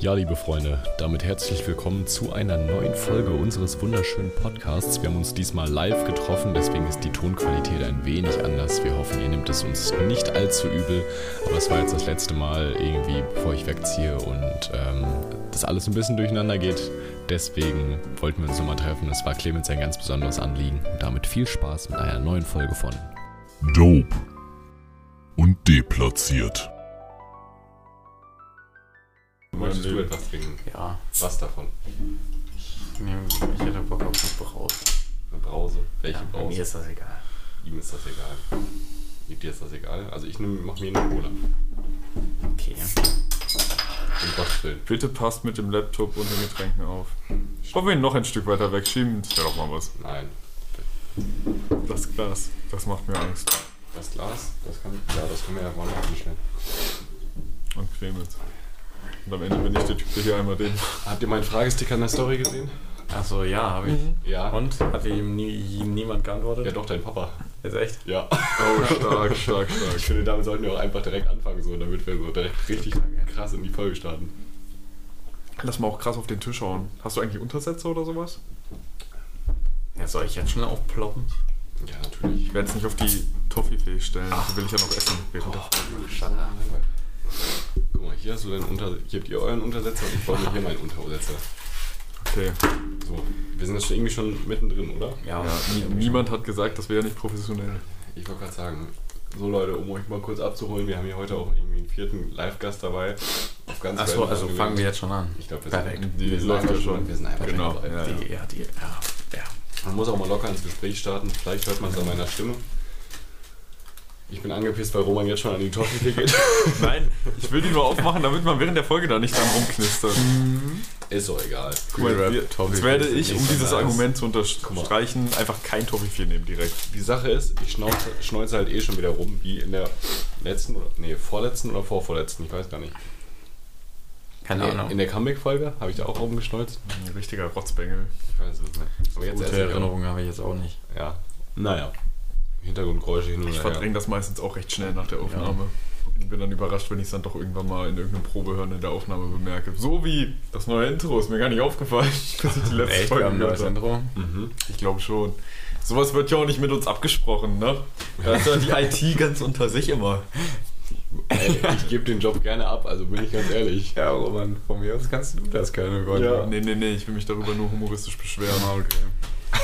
Ja, liebe Freunde, damit herzlich willkommen zu einer neuen Folge unseres wunderschönen Podcasts. Wir haben uns diesmal live getroffen, deswegen ist die Tonqualität ein wenig anders. Wir hoffen, ihr nehmt es uns nicht allzu übel, aber es war jetzt das letzte Mal irgendwie, bevor ich wegziehe und ähm, das alles ein bisschen durcheinander geht. Deswegen wollten wir uns nochmal treffen. Es war Clemens ein ganz besonderes Anliegen und damit viel Spaß mit einer neuen Folge von Dope und deplatziert. Möchtest du etwas trinken? Ja, Was davon? nee, ich hätte Bock auf eine Brause. Eine Brause? Welche Ja, Brause? mir ist das egal. Ihm ist das egal. Dir ist das egal? Also ich nehm, mach mir eine Cola. Okay. Um Gottes Willen. Bitte passt mit dem Laptop und den Getränken auf. Wollen wir ihn noch ein Stück weiter wegschieben? Das wäre doch mal was. Nein. Das Glas, das macht mir Angst. Das Glas? Das kann, ja, das können wir ja vorne anstellen. Und Clemens. Und am Ende bin ich der Typ, der hier einmal den. Habt ihr meinen Fragesticker in der Story gesehen? Achso, ja, habe ich. Ja. Und? Hat ihm, nie, ihm niemand geantwortet? Ja, doch, dein Papa. Ist echt? Ja. Oh, stark, stark, Ich stark. finde, damit sollten wir auch einfach direkt anfangen, so, damit wir so direkt richtig krass in die Folge starten. Lass mal auch krass auf den Tisch hauen. Hast du eigentlich Untersätze oder sowas? Ja, soll ich jetzt schon aufploppen? Ja, natürlich. Ich werde es nicht auf die Toffifee stellen. Die will ich ja noch essen während der Folge. Guck mal, hier hast du deinen Unter... Hier habt ihr euren Untersetzer und ich baue mir hier meinen Untersetzer. Okay. So, wir sind jetzt schon irgendwie schon mittendrin, oder? Ja, Ja, nie, niemand hat gesagt, das wäre ja nicht professionell. Ich wollte gerade sagen, so Leute, um euch mal kurz abzuholen, wir haben hier heute auch irgendwie einen vierten Live-Gast dabei. Auf ganz Achso, also fangen wir jetzt schon an. Ich glaube, wir Perfekt. sind, Die wir sind läuft einfach ja schon. Wir sind einfach Genau, ja. Die, ja, die, ja, ja. Man muss auch mal locker ins Gespräch starten. Vielleicht hört man es an meiner Stimme. Ich bin angepisst, weil Roman jetzt schon an die Toffee geht. Nein, ich will die nur aufmachen, damit man während der Folge da nicht dran rumknistert. Ist doch egal. Guck mal, Rap, jetzt werde ich, um dieses. Argument zu unterstreichen, einfach kein Toffifee nehmen direkt. Die Sache ist, ich schnauze, schneuze halt eh schon wieder rum, wie in der letzten oder nee, vorletzten oder vorvorletzten, ich weiß gar nicht. Keine Nee, Ahnung. In der Comeback-Folge habe ich da auch rumgeschneuzt. Ein richtiger Rotzbengel. Ich weiß es nicht. Aber jetzt Gute. Erinnerungen habe ich jetzt auch nicht. Ja. Naja. Hintergrundgeräusche hin und Ich her. verdränge das meistens auch recht schnell nach der Aufnahme. Und bin dann überrascht, wenn ich es dann doch irgendwann mal in irgendeinem Probehören in der Aufnahme bemerke. So wie das neue Intro, ist mir gar nicht aufgefallen, dass ich die letzte Echt? Wir Folge gehört neues habe. Intro? Mhm. Ich glaube schon. Sowas wird ja auch nicht mit uns abgesprochen, ne? Da ist ja die IT ganz unter sich immer. Ey, ich gebe den Job gerne ab, also bin ich ganz ehrlich. Ja, Roman, von mir aus kannst du das können. Gott. Ja. Nee, nee, nee, ich will mich darüber nur humoristisch beschweren. Ah, okay.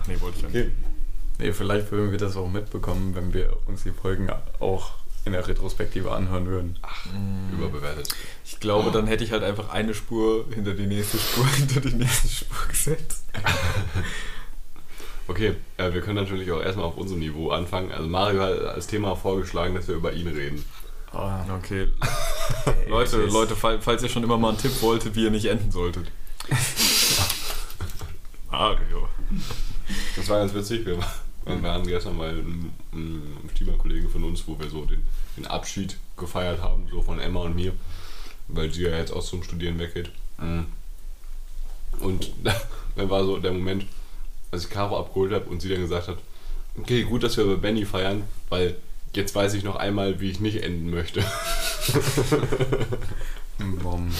Ach nee, wollte ich ja nicht. Nee, vielleicht würden wir das auch mitbekommen, wenn wir uns die Folgen auch in der Retrospektive anhören würden. Überbewertet. Ich glaube, dann hätte ich halt einfach eine Spur hinter die nächste Spur hinter die nächste Spur gesetzt. Okay, äh, wir können natürlich auch erstmal auf unserem Niveau anfangen. Also Mario hat als Thema vorgeschlagen, dass wir über ihn reden. Oh, Okay. Leute, Leute, fall- falls ihr schon immer mal einen Tipp wolltet, wie ihr nicht enden solltet. Mario. Das war ganz witzig. Wir waren- wir waren gestern einem, einem Teamerkollegen von uns, wo wir so den, den Abschied gefeiert haben, so von Emma und mir, weil sie ja jetzt auch zum Studieren weggeht. Mhm. Und dann war so der Moment, als ich Caro abgeholt habe und sie dann gesagt hat, okay, gut, dass wir bei Benny feiern, weil jetzt weiß ich noch einmal, wie ich nicht enden möchte. Bom.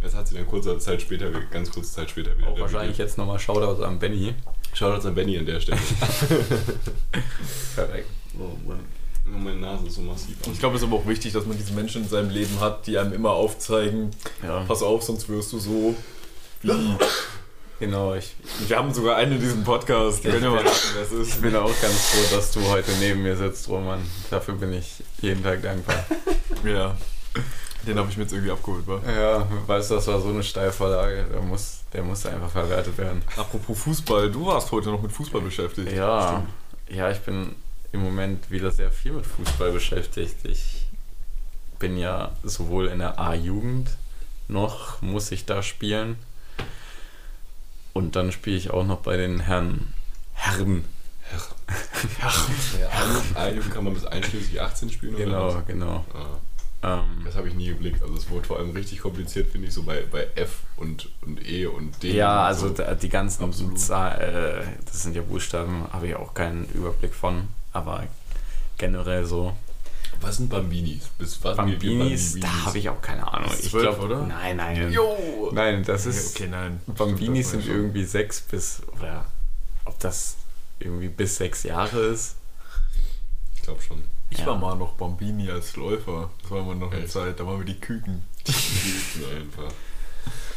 Das hat sie dann kurze Zeit später, ganz kurze Zeit später wieder. Auch wahrscheinlich jetzt nochmal Shoutouts an Benny. Schaut an Benny an der Stelle. Perfekt. oh Mann. Oh, meine Nase ist so massiv. Ich glaube, es ist aber auch wichtig, dass man diese Menschen in seinem Leben hat, die einem immer aufzeigen, Ja, pass auf, sonst wirst du so wie... genau. Ich, Wir haben sogar einen in diesem Podcast. Wer es ich bin auch ganz froh, dass du heute neben mir sitzt, Roman. Dafür bin ich jeden Tag dankbar. Ja. Den habe ich mir jetzt irgendwie abgeholt, wa? Ja, weißt du, das war so eine Steilvorlage. Der muss, der muss einfach verwertet werden. Apropos Fußball, du warst heute noch mit Fußball beschäftigt. Ja, ja, ich bin im Moment wieder sehr viel mit Fußball beschäftigt. Ich bin ja sowohl in der A-Jugend noch, muss ich da spielen. Und dann spiele ich auch noch bei den Herren. Herren. Ja, eigentlich kann man bis einschließlich 18 spielen Genau, genau. Ah, Das habe ich nie geblickt. Also es wurde vor allem richtig kompliziert, finde ich, so bei, bei F und, und E und D. ja, und also so. da- die ganzen Absolut. Zahl, äh, das sind ja Buchstaben, habe ich auch keinen Überblick von. Aber generell so. Was sind Bambinis? Bis was Bambinis, da habe ich auch keine Ahnung. Bis Ich glaube, oder? Nein, nein. Jo! Nein, das ist. okay, nein. Bambinis sind irgendwie sechs bis. Oder ob das irgendwie bis sechs Jahre ist. Ich glaube schon. Ich Ja. war mal noch Bambini als Läufer. Das war immer noch eine Echt? Zeit. Da waren wir die Küken. einfach.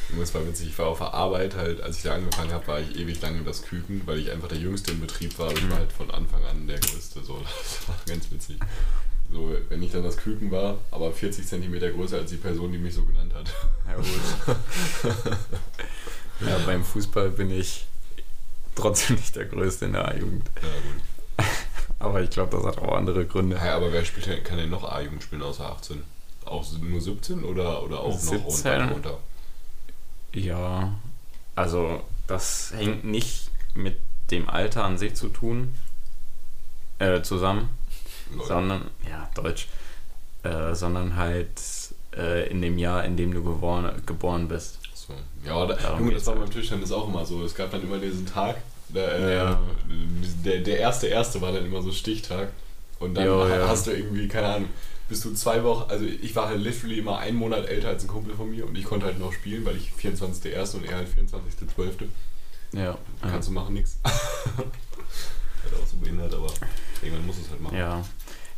Und Das war witzig. Ich war auf der Arbeit halt, als ich da angefangen habe, war ich ewig lange das Küken, weil ich einfach der Jüngste im Betrieb war. Aber ich war halt von Anfang an der Größte. So, das war ganz witzig. So, wenn ich dann das Küken war, aber 40 Zentimeter größer als die Person, die mich so genannt hat. Ja, gut. ja, beim Fußball bin ich trotzdem nicht der Größte in der A-Jugend. Ja, gut. Aber ich glaube, das hat auch andere Gründe. Ja, aber wer spielt kann denn noch A-Jugend spielen außer 18? Auch nur 17 oder, oder auch noch 17? runter? runter? Ja, also das hängt nicht mit dem Alter an sich zu tun, äh, zusammen, Leute. sondern, ja, Deutsch, äh, sondern halt äh, in dem Jahr, in dem du geboren, geboren bist. So. Ja, da, Junge, das war halt. beim Tischtennis auch immer so. Es gab dann immer diesen Tag, der, äh, Ja. der, der erste erste war dann immer so Stichtag. Und dann Jo, ha- ja. hast du irgendwie, keine Ahnung, bist du zwei Wochen, also ich war halt literally immer einen Monat älter als ein Kumpel von mir und ich konnte halt noch spielen, weil ich 24.1. und er halt 24.12. Ja, ja. Kannst du machen, nix. halt auch so behindert, aber irgendwann muss es halt machen. Ja,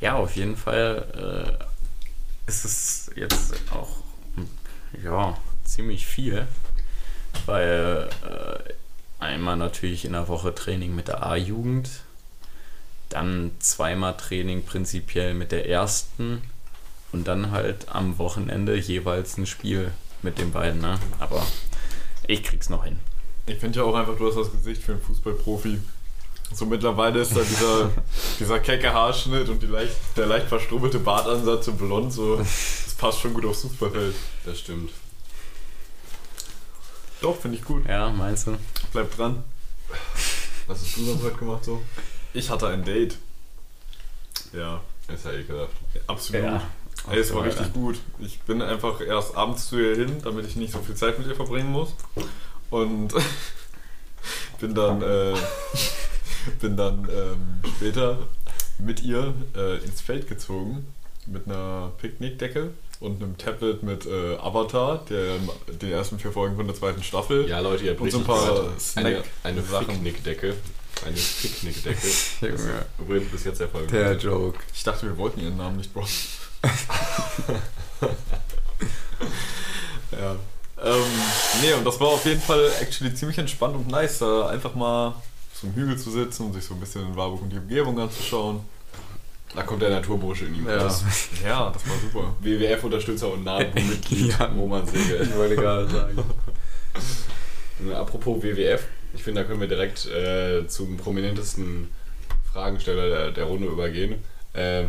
ja auf jeden Fall äh, ist es jetzt auch ja, ziemlich viel, weil äh, einmal natürlich in der Woche Training mit der A-Jugend, dann zweimal Training prinzipiell mit der ersten und dann halt am Wochenende jeweils ein Spiel mit den beiden. Ne? Aber ich krieg's noch hin. Ich finde ja auch einfach, du hast das Gesicht für einen Fußballprofi. So mittlerweile ist da dieser, dieser kecke Haarschnitt und die leicht, der leicht verstrubbelte Bartansatz und blond, so, das passt schon gut aufs Fußballfeld. Das stimmt. Doch, finde ich gut. Ja, meinst du? Bleib dran. Was hast du sonst heute gemacht so? Ich hatte ein Date. Ja, Ist ja ekelhaft. absolut. Ja. Ey, es war richtig gut. Ich bin einfach erst abends zu ihr hin, damit ich nicht so viel Zeit mit ihr verbringen muss. Und bin dann, äh, bin dann ähm, später mit ihr äh, ins Feld gezogen mit einer Picknickdecke und einem Tablet mit äh, Avatar, der den ersten vier Folgen von der zweiten Staffel. Ja, Leute, ihr habt Und so ein paar eine, Snack- eine Sachen. Picknickdecke. Eine Picknickdecke. Junge. übrigens bis jetzt der Fall. Der Joke. Ich dachte, wir wollten ihren Namen nicht droppen. ja. Ähm, nee, und das war auf jeden Fall actually ziemlich entspannt und nice, da einfach mal so im Hügel zu sitzen und sich so ein bisschen in Warburg und die Umgebung anzuschauen. Da kommt der Naturbursche in ihm Ja. raus. Ja, das war super. WWF-Unterstützer und NATO-Mitglied Ja. Roman Segel. Ich wollte gerade sagen. Apropos WWF, ich finde, da können wir direkt äh, zum prominentesten Fragensteller der, der Runde übergehen. Äh,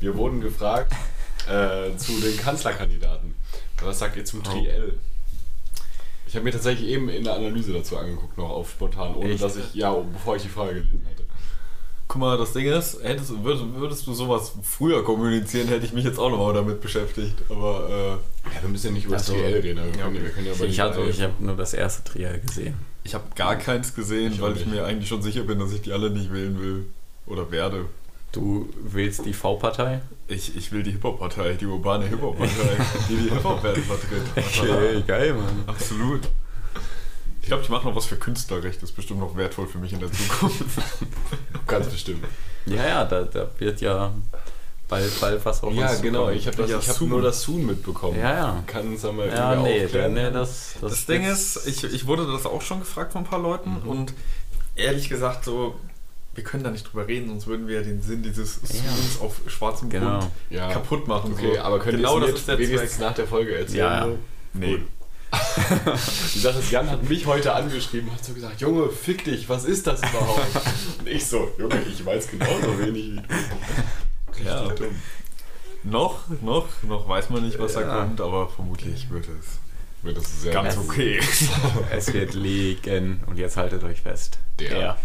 wir wurden gefragt äh, zu den Kanzlerkandidaten. Was sagt ihr zum Oh. Triell? Ich habe mir tatsächlich eben in der Analyse dazu angeguckt, noch auf spontan, ohne Echt? dass ich, ja, bevor ich die Frage gelesen hatte. Guck mal, das Ding ist, hättest, würdest, würdest du sowas früher kommunizieren, hätte ich mich jetzt auch nochmal damit beschäftigt. Aber Ja, wir müssen ja nicht über das. Triell reden, wir, Ja, können, okay. wir können ja Ich, hatte, ich habe nur das erste Trial gesehen. äh, ich habe gar keins gesehen, Ich weil ich mir eigentlich schon sicher bin, dass ich die alle nicht wählen will. Oder werde. Du wählst die V-Partei? Ich, ich will die Hip-Hop-Partei, die urbane Hip-Hop-Partei, die die Hip-Hop-Welt vertritt. geil, Mann. Absolut. Ich glaube, ich mache noch was für Künstlerrecht. Das ist bestimmt noch wertvoll für mich in der Zukunft. Ganz bestimmt. Ja, ja, da, da wird ja bald, bald was auf Ja, uns genau. Ich habe Ja, ich hab Soon. nur das Soon mitbekommen. Ja, ja. Kann uns einmal Ja, irgendwie nee, aufklären? nee das, das, Das Ding ist, ich, ich wurde das auch schon gefragt von ein paar Leuten und ehrlich gesagt so, wir können da nicht drüber reden, sonst würden wir ja den Sinn dieses Songs auf schwarzem Genau. Grund Ja. kaputt machen. Okay, so. aber können genau wir das es ist der wenigstens Zweck. nach der Folge erzählen? Ja, ja. Nee. Gut. Die Sache ist, Jan hat mich heute angeschrieben, hat so gesagt, Junge, fick dich, was ist das überhaupt? Und ich so, Junge, ich weiß genauso wenig wie du. Ja. Richtig dumm. Noch, noch, noch weiß man nicht, was da Ja. kommt, aber vermutlich wird es Wird das sehr ganz okay. Es wird liegen und jetzt haltet euch fest. Der.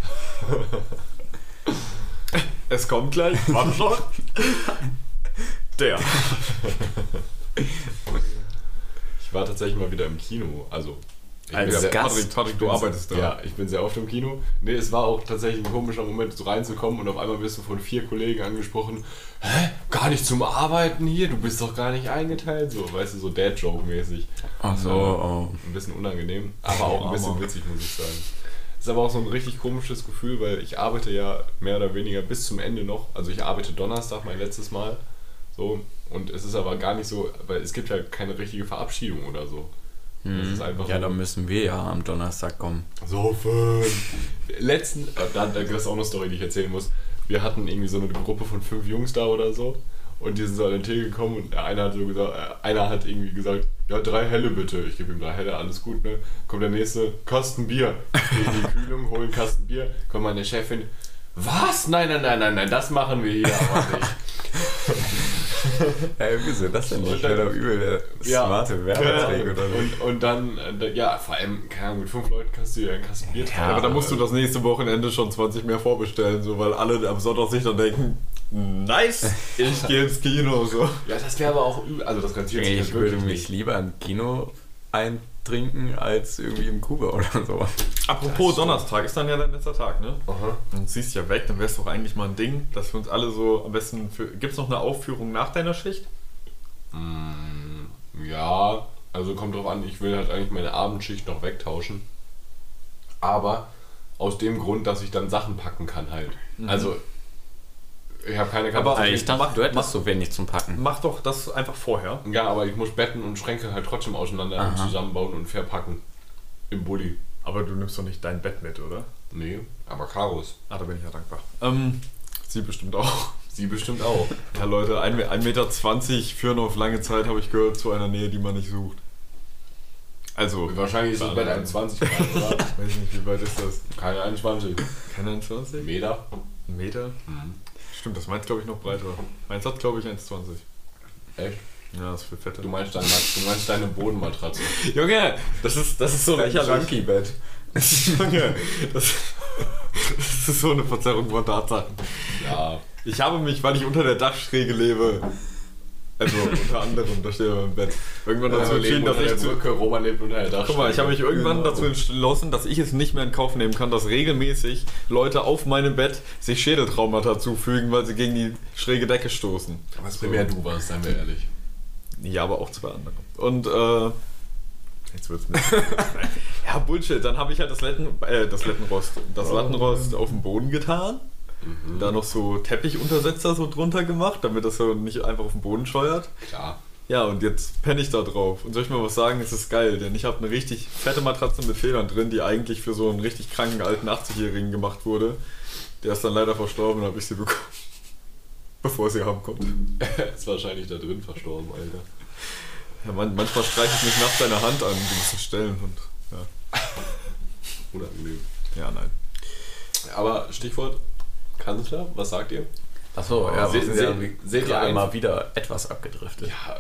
Es kommt gleich. Warte schon. Der. Ich war tatsächlich mal wieder im Kino, also Ich Als bin sehr- Gast? Patrick, Patrick, du arbeitest da. Ja, ich bin sehr oft im Kino. Nee, es war auch tatsächlich ein komischer Moment, so reinzukommen und auf einmal wirst du von vier Kollegen angesprochen. Hä? Gar nicht zum Arbeiten hier? Du bist doch gar nicht eingeteilt. So, weißt du, so Dad-Joke-mäßig. Ach so, oh. Ein bisschen unangenehm, aber auch ein bisschen witzig, muss ich sagen. Ist aber auch so ein richtig komisches Gefühl, weil ich arbeite ja mehr oder weniger bis zum Ende noch. Also ich arbeite Donnerstag, mein letztes Mal. So, und es ist aber gar nicht so, weil es gibt ja keine richtige Verabschiedung oder so. Einfach Ja, dann müssen wir ja am Donnerstag kommen. So fünf. Letzten, äh, da, da, das ist auch eine Story, die ich erzählen muss. Wir hatten irgendwie so eine Gruppe von fünf Jungs da oder so. Und die sind so an den Tee gekommen und der eine hat so gesagt, äh, einer hat irgendwie gesagt, ja, drei Helle bitte. Ich gebe ihm drei Helle, alles gut, ne? Kommt der nächste, Kasten Bier. Geh in die Kühlung, holen Kasten Bier. Kommt meine Chefin, was? Nein, nein, nein, nein, nein, das machen wir hier aber nicht. Ey, wieso das denn nicht? dann- Wäre doch übel der Ja. smarte Werbetrick oder so. und, und dann, äh, ja, vor allem, keine Ahnung, mit fünf Leuten kannst du ja einen Kasten Bier Ja, Aber da musst du das nächste Wochenende schon 20 mehr vorbestellen, so weil alle am Sonntag sich dann denken, nice, ich gehe ins Kino. So. Ja, das wäre aber auch übel. Also das rentiert sich Ich würde wirklich mich nicht. lieber im Kino eintrinken als irgendwie im Kuba oder so. Apropos Donnerstag, ist dann ja dein letzter Tag, ne? Aha. Dann ziehst du ja weg, dann wäre es doch eigentlich mal ein Ding, dass wir uns alle so am besten für. Gibt es noch eine Aufführung nach deiner Schicht? Mm, Ja, also kommt drauf an, ich will halt eigentlich meine Abendschicht noch wegtauschen. Aber aus dem Grund, dass ich dann Sachen packen kann halt. Also, ich habe keine Aber Kapazität. Ich dachte, Mach- du hättest mach- so wenig zum Packen. Mach doch das einfach vorher. ja, aber ich muss Betten und Schränke halt trotzdem auseinander Aha. zusammenbauen und verpacken. Im Bulli. Aber du nimmst doch nicht dein Bett mit, oder? Nee, aber Karos. Ah, da bin ich ja dankbar. Ähm, sie bestimmt auch. Sie bestimmt auch. Ja, Leute, 1,20 Meter führen auf lange Zeit, habe ich gehört, zu einer Nähe, die man nicht sucht. Also, Wahrscheinlich ist das Bett 21 Grad, oder? weiß nicht, wie weit ist das? Keine 21. Keine 21? Meter. Ein Meter? Stimmt, das meint, glaube ich, noch breiter. Meins hat, glaube ich, 1,20. Echt? Ja, das ist für fette. Du meinst, dein, du meinst deine Bodenmatratze. Junge, das ist, das ist so lächerlich. Junkie-Bett. Junge, das, das ist so eine Verzerrung von Tatsachen. Ja. Ich habe mich, weil ich unter der Dachschräge lebe, also unter anderem, da steht er im Bett, irgendwann dazu Also entschieden, dass ich zu, Roman lebt der Dachschräge. Guck mal, ich habe mich irgendwann Genau. dazu entschlossen, dass ich es nicht mehr in Kauf nehmen kann, dass regelmäßig Leute auf meinem Bett sich Schädeltraumata zufügen, weil sie gegen die schräge Decke stoßen. Was primär du warst, seien wir ehrlich. Ja, aber auch zwei andere. Und äh, jetzt wird's mir. ja, Bullshit. Dann habe ich halt das Letten, äh, das Lettenrost, das Lattenrost auf den Boden getan. Da noch so Teppichuntersetzer so drunter gemacht, damit das so nicht einfach auf den Boden scheuert. Klar. Ja, und jetzt penne ich da drauf. Und soll ich mal was sagen? Es ist geil, denn ich habe eine richtig fette Matratze mit Federn drin, die eigentlich für so einen richtig kranken alten 80-Jährigen gemacht wurde. Der ist dann leider verstorben und habe ich sie bekommen. Bevor sie haben kommt. ist wahrscheinlich da drin verstorben, Alter. Ja, man, manchmal streiche ich mich nachts deine Hand an gewissen Stellen und ja. Unangenehm. Ja, nein. Aber Stichwort Kanzler, was sagt ihr? Achso, ja, Se- wir sind se- ja seht ihr gerade ein- mal wieder etwas abgedriftet. Ja,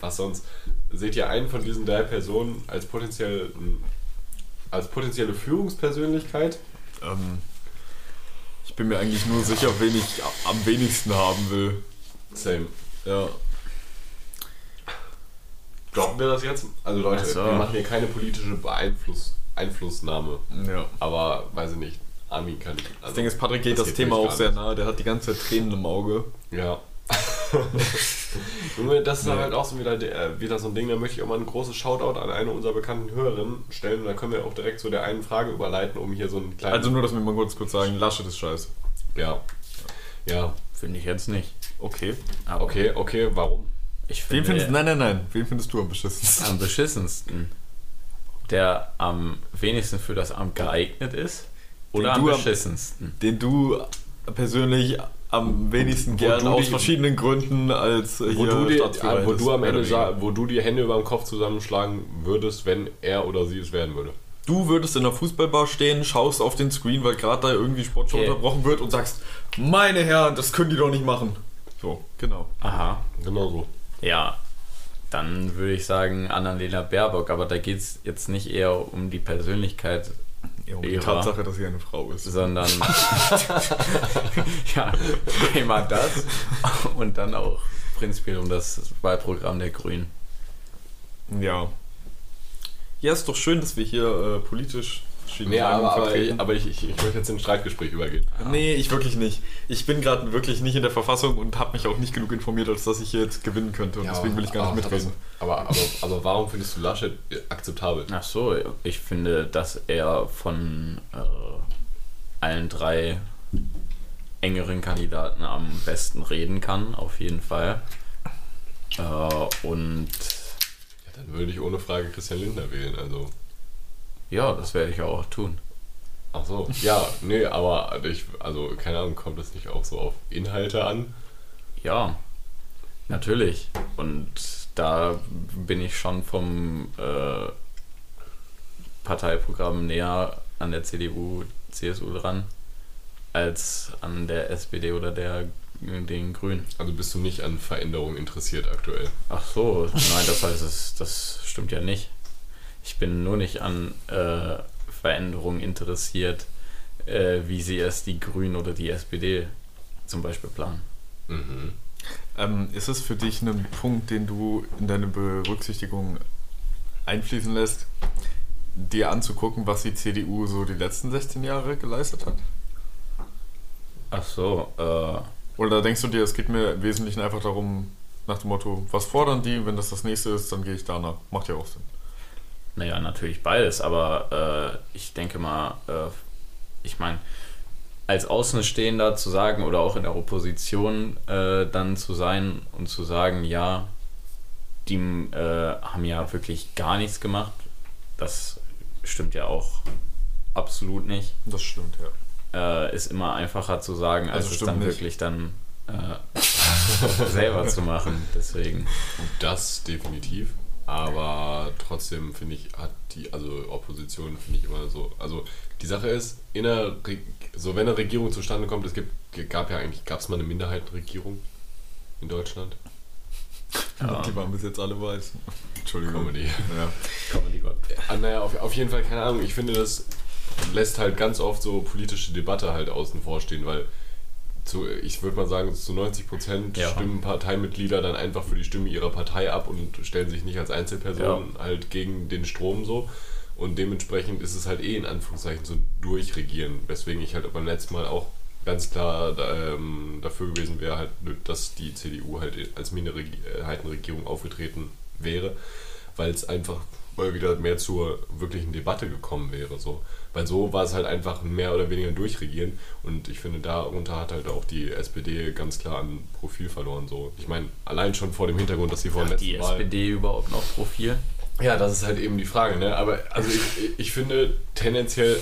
was sonst? Seht ihr einen von diesen drei Personen als potenziell als potenzielle Führungspersönlichkeit? Ähm, ich bin mir eigentlich nur sicher, wen ich am wenigsten haben will. Same. Ja. Droppen wir das jetzt? Also Leute, so. wir machen hier keine politische Beeinfluss, Einflussnahme. ja. Aber weiß ich nicht. Ami kann. Also, Das Ding ist, Patrick geht das, geht Thema auch sehr nahe. Der hat die ganze Zeit Tränen im Auge. Ja. Das ist Nee. halt auch so wieder, der- äh, wieder so ein Ding, da möchte ich auch mal ein großes Shoutout an eine unserer bekannten Hörerinnen stellen und dann können wir auch direkt zu der einen Frage überleiten, um hier so einen kleinen. Also nur, dass wir mal kurz kurz sagen, Laschet ist scheiße. ja. Ja. Finde ich jetzt nicht. Okay. Aber Okay, okay, warum? Ich Wen finde findest Nein, nein, nein. Wen findest du am beschissensten? am beschissensten, der am wenigsten für das Amt geeignet ist oder Den am du am- beschissensten? Den du persönlich am wenigsten gern aus die- verschiedenen Gründen als äh, Wo hier du, die, Staatsführer wo du am Ende wo du die Hände über dem Kopf zusammenschlagen würdest, wenn er oder sie es werden würde. Du würdest in der Fußballbar stehen, schaust auf den Screen, weil gerade da irgendwie Sportschau Okay. unterbrochen wird und sagst, meine Herren, das können die doch nicht machen. So, genau. Aha. Genau so. Ja, dann würde ich sagen Annalena Baerbock, aber da geht es jetzt nicht eher um die Persönlichkeit, Ja, um die. Tatsache, dass sie eine Frau ist. sondern ja, einmal das und dann auch prinzipiell um das Wahlprogramm der Grünen. Ja. Ja, ist doch schön, dass wir hier äh, politisch Nee, aber, aber, vertreten. aber ich, ich, ich möchte jetzt in ein Streitgespräch übergehen. Nee, ich wirklich nicht. Ich bin gerade wirklich nicht in der Verfassung und habe mich auch nicht genug informiert, als dass ich hier jetzt gewinnen könnte. Und deswegen will ich gar nicht mitreden. Aber, aber, aber warum findest du Laschet akzeptabel? Ach so, ich finde, dass er von äh, allen drei engeren Kandidaten am besten reden kann, auf jeden Fall. Äh, und Ja, dann würde ich ohne Frage Christian Lindner wählen. Also, ja, das werde ich auch tun. ach so. Ja, nee, aber ich, also keine Ahnung, kommt das nicht auch so auf Inhalte an? Ja, natürlich. Und da bin ich schon vom äh, Parteiprogramm näher an der CDU, CSU dran, als an der SPD oder der, den Grünen. Also bist du nicht an Veränderungen interessiert aktuell? Ach so, nein, das heißt, es, das stimmt ja nicht. Ich bin nur nicht an äh, Veränderungen interessiert, äh, wie sie es die Grünen oder die SPD zum Beispiel planen. Mhm. Ähm, ist es für dich ein Punkt, den du in deine Berücksichtigung einfließen lässt, dir anzugucken, was die CDU so die letzten 16 Jahre geleistet hat? Ach so, äh, Oder denkst du dir, es geht mir im Wesentlichen einfach darum, nach dem Motto, was fordern die, wenn das das nächste ist, dann gehe ich danach. Macht ja auch Sinn. Naja, natürlich beides, aber äh, ich denke mal, äh, ich meine, als Außenstehender zu sagen oder auch in der Opposition äh, dann zu sein und zu sagen, ja, die äh, haben ja wirklich gar nichts gemacht, das stimmt ja auch absolut nicht. Das stimmt, ja. Äh, ist immer einfacher zu sagen, als Also es dann nicht. wirklich dann äh, selber zu machen. Deswegen. Das definitiv. Aber trotzdem finde ich, hat die, also Opposition finde ich immer so. Also die Sache ist, in der Re so wenn eine Regierung zustande kommt, es gibt, gab ja eigentlich, gab es mal eine Minderheitenregierung in Deutschland. Ja. Die waren bis jetzt alle weiß. Entschuldigung. Comedy. Ja. Comedy God. Ah, naja, auf, auf jeden Fall, keine Ahnung, ich finde, das lässt halt ganz oft so politische Debatte halt außen vor stehen, weil zu, ich würde mal sagen, zu 90 Prozent Ja. stimmen Parteimitglieder dann einfach für die Stimme ihrer Partei ab und stellen sich nicht als Einzelperson halt gegen den Strom so. Und dementsprechend ist es halt eh in Anführungszeichen so Durchregieren, weswegen ich halt beim letzten Mal auch ganz klar ähm, dafür gewesen wäre, halt, dass die CDU halt als Minderheitenregierung aufgetreten wäre, weil es einfach mal wieder mehr zur wirklichen Debatte gekommen wäre. So. Weil so war es halt einfach ein mehr oder weniger Durchregieren und ich finde, darunter hat halt auch die SPD ganz klar an Profil verloren. So. Ich meine, allein schon vor dem Hintergrund, dass sie vor dem Hat letzten die Mal... SPD überhaupt noch Profil? Ja, das ist halt eben die Frage, ne? Aber also ich, ich finde, tendenziell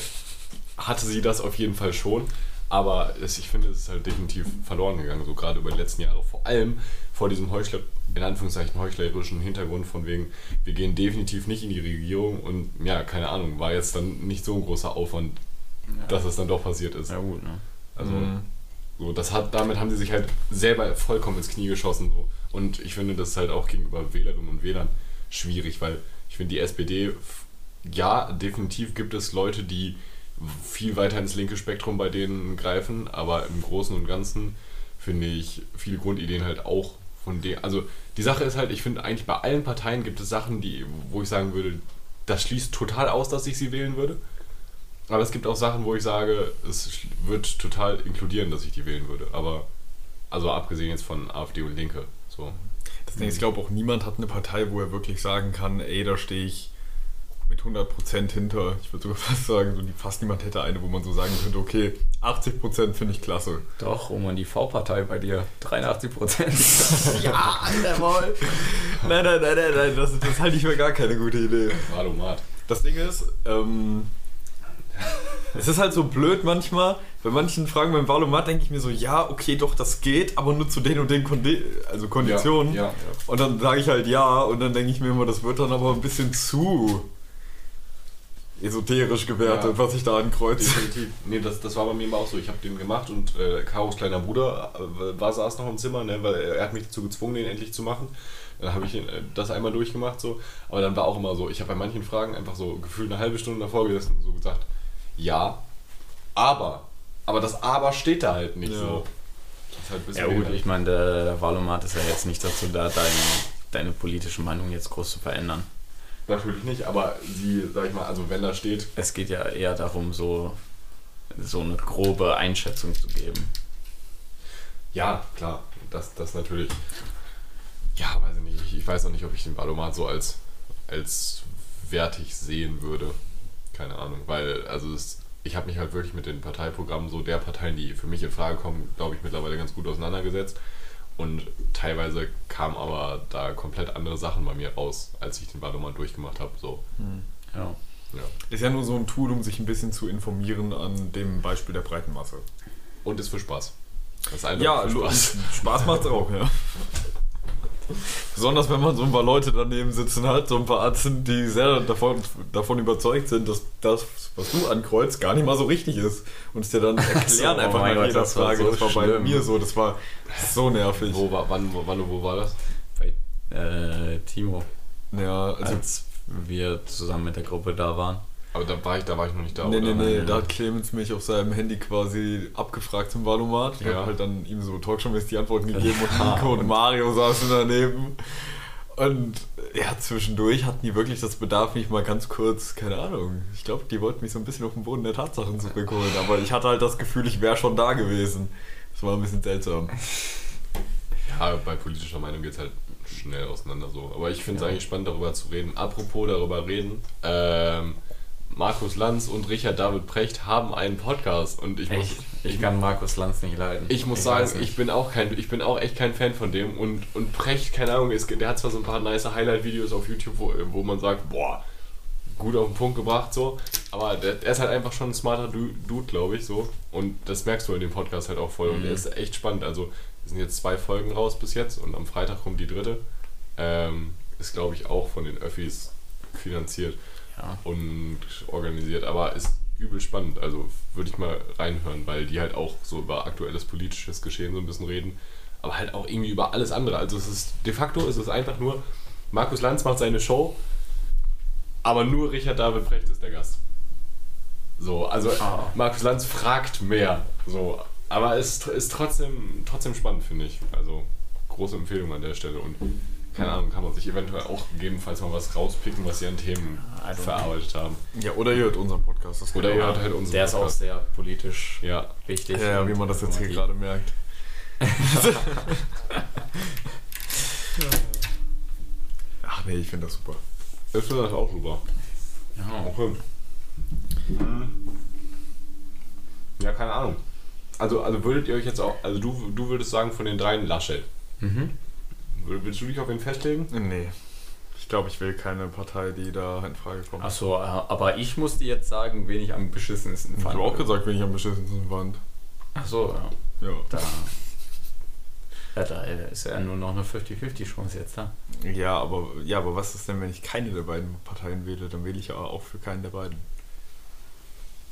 hatte sie das auf jeden Fall schon, aber es, ich finde, es ist halt definitiv verloren gegangen, so gerade über die letzten Jahre. Vor allem vor diesem Heuchler, in Anführungszeichen heuchlerischen Hintergrund von wegen, wir gehen definitiv nicht in die Regierung und ja, keine Ahnung, war jetzt dann nicht so ein großer Aufwand, dass es dann doch passiert ist. Ja gut, ne? Also Mhm. so, das hat, damit haben sie sich halt selber vollkommen ins Knie geschossen. So. Und ich finde das halt auch gegenüber Wählerinnen und Wählern schwierig, weil ich finde die SPD, ja, definitiv gibt es Leute, die viel weiter ins linke Spektrum bei denen greifen, aber im Großen und Ganzen finde ich viele Grundideen halt auch von denen. Also die Sache ist halt, ich finde eigentlich bei allen Parteien gibt es Sachen, die, wo ich sagen würde, das schließt total aus, dass ich sie wählen würde. Aber es gibt auch Sachen, wo ich sage, es wird total inkludieren, dass ich die wählen würde. Aber, also abgesehen jetzt von AfD und Linke. So. Das Ding ich glaube auch niemand hat eine Partei, wo er wirklich sagen kann, ey, da stehe ich mit 100% hinter. Ich würde sogar fast sagen, so, die- fast niemand hätte eine, wo man so sagen könnte, okay, 80% finde ich klasse. Doch, Roman, die V-Partei bei dir. 83 Prozent. Ja, Alter, Maul. Nein, nein, nein, nein, nein, das, das halte ich für gar keine gute Idee. Valomat. Das Ding ist, ähm, es ist halt so blöd manchmal. Bei manchen Fragen beim Valomat denke ich mir so, ja, okay, doch, das geht, aber nur zu den und den Kondi also Konditionen. Ja, ja. Und dann sage ich halt ja und dann denke ich mir immer, das wird dann aber ein bisschen zu esoterisch gewertet, Ja. was ich da ankreuze. Definitiv. Nee, das, das war bei mir immer auch so. Ich habe den gemacht und äh, Karos kleiner Bruder äh, war, saß noch im Zimmer, ne, weil er, er hat mich dazu gezwungen, den endlich zu machen. Dann habe ich ihn, äh, das einmal durchgemacht so. Aber dann war auch immer so, ich habe bei manchen Fragen einfach so gefühlt eine halbe Stunde davor gesessen und so gesagt, ja, aber. Aber das Aber steht da halt nicht Ja. so. Das ist halt ein bisschen Ja gut, ich meine, der Wahlomat ist ja jetzt nicht dazu da, dein, deine politische Meinung jetzt groß zu verändern. Natürlich nicht, aber sie, sag ich mal, also wenn da steht, Es geht ja eher darum, so, so eine grobe Einschätzung zu geben. ja, klar, das, das natürlich. Ja, weiß ich nicht. Ich, ich weiß noch nicht, ob ich den Wahlomat so als, als wertig sehen würde. Keine Ahnung, weil, also es, ich habe mich halt wirklich mit den Parteiprogrammen so der Parteien, die für mich in Frage kommen, glaube ich, mittlerweile ganz gut auseinandergesetzt. Und teilweise kamen aber da komplett andere Sachen bei mir raus, als ich den Wahlomat durchgemacht habe. So. Ja. Ja. Ist ja nur so ein Tool, um sich ein bisschen zu informieren an dem Beispiel der breiten Masse. Und ist für Spaß. Das ist einfach Ja, für Spaß. Spaß macht's auch, ja. Besonders wenn man so ein paar Leute daneben sitzen hat, so ein paar Arzten, die sehr davon, davon überzeugt sind, dass das, was du ankreuzt, gar nicht mal so richtig ist. Und es dir dann erklären so, oh einfach mein nach Gott, jeder das war Frage. so das war bei schlimm. mir so, das war so nervig. Wo war, wann, wo, wann, wo war das? Bei äh, Timo, Ja, also. als wir zusammen mit der Gruppe da waren. Aber da war ich, da war ich noch nicht da. Nee, nee, oder? nee, da hat Clemens mich auf seinem Handy quasi abgefragt zum Valomat. Ich Ja. habe halt dann ihm so talkshow-mäßig die Antworten gegeben und Nico und Mario saßen daneben. Und ja, zwischendurch hatten die wirklich das Bedarf, mich mal ganz kurz, keine Ahnung, ich glaube, die wollten mich so ein bisschen auf den Boden der Tatsachen zurückholen. Aber ich hatte halt das Gefühl, ich wäre schon da gewesen. Das war ein bisschen seltsam. Ja, bei politischer Meinung geht es halt schnell auseinander so. Aber ich finde es Ja. eigentlich spannend, darüber zu reden. Apropos darüber reden, ähm, Markus Lanz und Richard David Precht haben einen Podcast und ich muss, Echt? Ich kann Markus Lanz nicht leiden. ich muss sagen, weiß nicht. ich bin auch kein, ich bin auch echt kein Fan von dem und, und Precht, keine Ahnung, ist, der hat zwar so ein paar nice Highlight-Videos auf YouTube, wo, wo man sagt, boah, gut auf den Punkt gebracht so, aber der, der ist halt einfach schon ein smarter Du- Dude, glaube ich, so und das merkst du in dem Podcast halt auch voll und Mhm. der ist echt spannend, also es sind jetzt zwei Folgen raus bis jetzt und am Freitag kommt die dritte, ähm, ist glaube ich auch von den Öffis finanziert Ja. und organisiert, aber ist übel spannend. Also würde ich mal reinhören, weil die halt auch so über aktuelles politisches Geschehen so ein bisschen reden, aber halt auch irgendwie über alles andere. Also es ist de facto ist es einfach nur Markus Lanz macht seine Show, aber nur Richard David Precht ist der Gast. So, also Ah. Markus Lanz fragt mehr. So, aber es ist, ist trotzdem trotzdem spannend finde ich. Also große Empfehlung an der Stelle und keine Ahnung, kann man sich eventuell auch gegebenenfalls mal was rauspicken, was sie an Themen verarbeitet haben. Ja, oder ihr hört unseren Podcast. Das Oder ihr auch. hört halt unseren Der ist auch Podcast. sehr politisch Ja, wichtig. Ja, wie man das jetzt hier gerade merkt. Ach nee, ich finde das super. ich finde das auch super. Ja. Okay. Ja, keine Ahnung. Also, also würdet ihr euch jetzt auch, also du, du würdest sagen von den dreien Laschet. Mhm. Willst du dich auf ihn festlegen? Nee. Ich glaube, ich will keine Partei, die da in Frage kommt. Achso, aber ich muss dir jetzt sagen, wen ich am beschissensten ich fand. habe auch gesagt, wenn ich am beschissensten fand. Achso, ja. Ja. Da, ja, da ist ja nur noch eine 50-50 Chance jetzt da. Ja, aber, ja, aber was ist denn, wenn ich keine der beiden Parteien wähle? Dann wähle ich ja auch für keinen der beiden.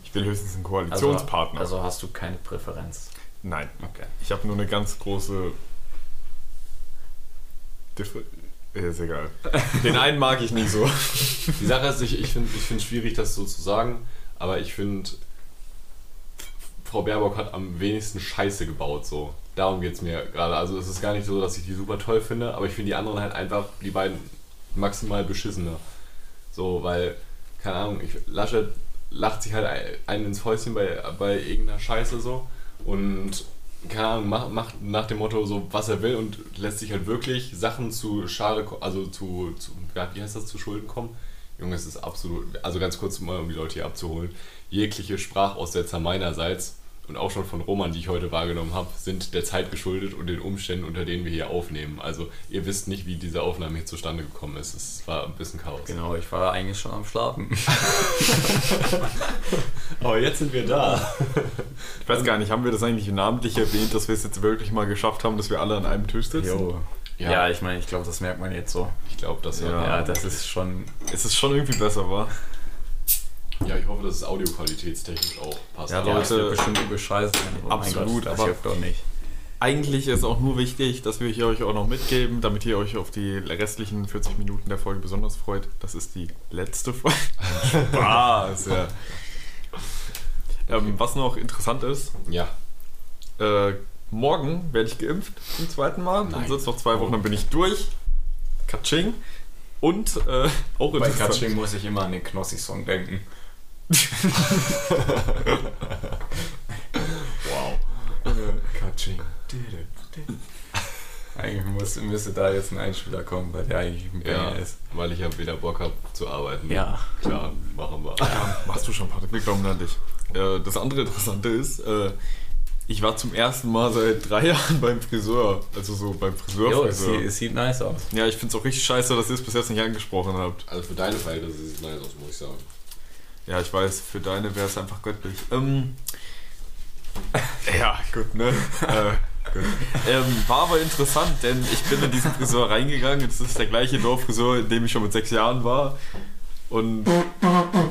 Ich will höchstens einen Koalitionspartner. Also, also hast du keine Präferenz. Nein. Okay. Ich habe nur eine ganz große. Differ ist egal. Den einen mag ich nicht so. Die Sache ist, ich, ich finde es ich schwierig, das so zu sagen, aber ich finde, Frau Baerbock hat am wenigsten Scheiße gebaut, so. Darum geht es mir gerade. Also es ist gar nicht so, dass ich die super toll finde, aber ich finde die anderen halt einfach, die beiden, maximal beschissener. So, weil, keine Ahnung, ich, Laschet lacht sich halt ein- einen ins Häuschen bei, bei irgendeiner Scheiße so und keine Ahnung, macht, macht nach dem Motto so, was er will und lässt sich halt wirklich Sachen zu Schade, also zu, zu wie heißt das, zu Schulden kommen. Junge, es ist absolut, also ganz kurz mal, um die Leute hier abzuholen, jegliche Sprachaussetzer meinerseits und auch schon von Roman, die ich heute wahrgenommen habe, sind der Zeit geschuldet und den Umständen, unter denen wir hier aufnehmen. Also ihr wisst nicht, wie diese Aufnahme hier zustande gekommen ist. Es war ein bisschen Chaos. Genau, ich war eigentlich schon am Schlafen. Aber jetzt sind wir da. Ich weiß gar nicht, haben wir das eigentlich namentlich erwähnt, dass wir es jetzt wirklich mal geschafft haben, dass wir alle an einem Tisch sitzen? Jo. Ja, ich meine, ich glaube, das merkt man jetzt so. Ich glaube, das Ja. ja. Ja, das ist schon. Es ist schon irgendwie besser, war. Ja, ich hoffe, dass es audioqualitätstechnisch auch passt. Ja, Ja, Leute, wird bestimmt übel scheiße. Oh mein absolut, Gott, das aber- hilft doch nicht. Eigentlich ist auch nur wichtig, dass wir hier euch auch noch mitgeben, damit ihr euch auf die restlichen 40 Minuten der Folge besonders freut. Das ist die letzte Folge. Spaß, ja. Ähm, was noch interessant ist, Ja. äh, morgen werde ich geimpft zum zweiten Mal. Dann Nein. sind es noch zwei Wochen, dann bin ich durch. Katsching. Und äh, auch Bei interessant. Katsching muss ich immer an den Knossi-Song denken. Wow. Katsching. Eigentlich muss, müsste da jetzt ein Einspieler kommen, weil der eigentlich ein Ja, Banger ist. weil ich ja wieder Bock habe zu arbeiten. Ja. Klar, machen wir. Ja, machst du schon, Patrick. Wir glauben an dich. Äh, das andere Interessante ist, äh, ich war zum ersten Mal seit drei Jahren beim Friseur. Also so beim Friseur. Jo, es, sieht, es sieht nice aus. Ja, ich finde es auch richtig scheiße, dass ihr es bis jetzt nicht angesprochen habt. Also für deine Verhältnisse sieht es nice aus, muss ich sagen. Ja, ich weiß, für deine wäre es einfach göttlich. Ähm, ja, gut, ne? äh, gut. Ähm, war aber interessant, denn ich bin in diesen Friseur reingegangen. Das ist der gleiche Dorffriseur, in dem ich schon mit sechs Jahren war. Und,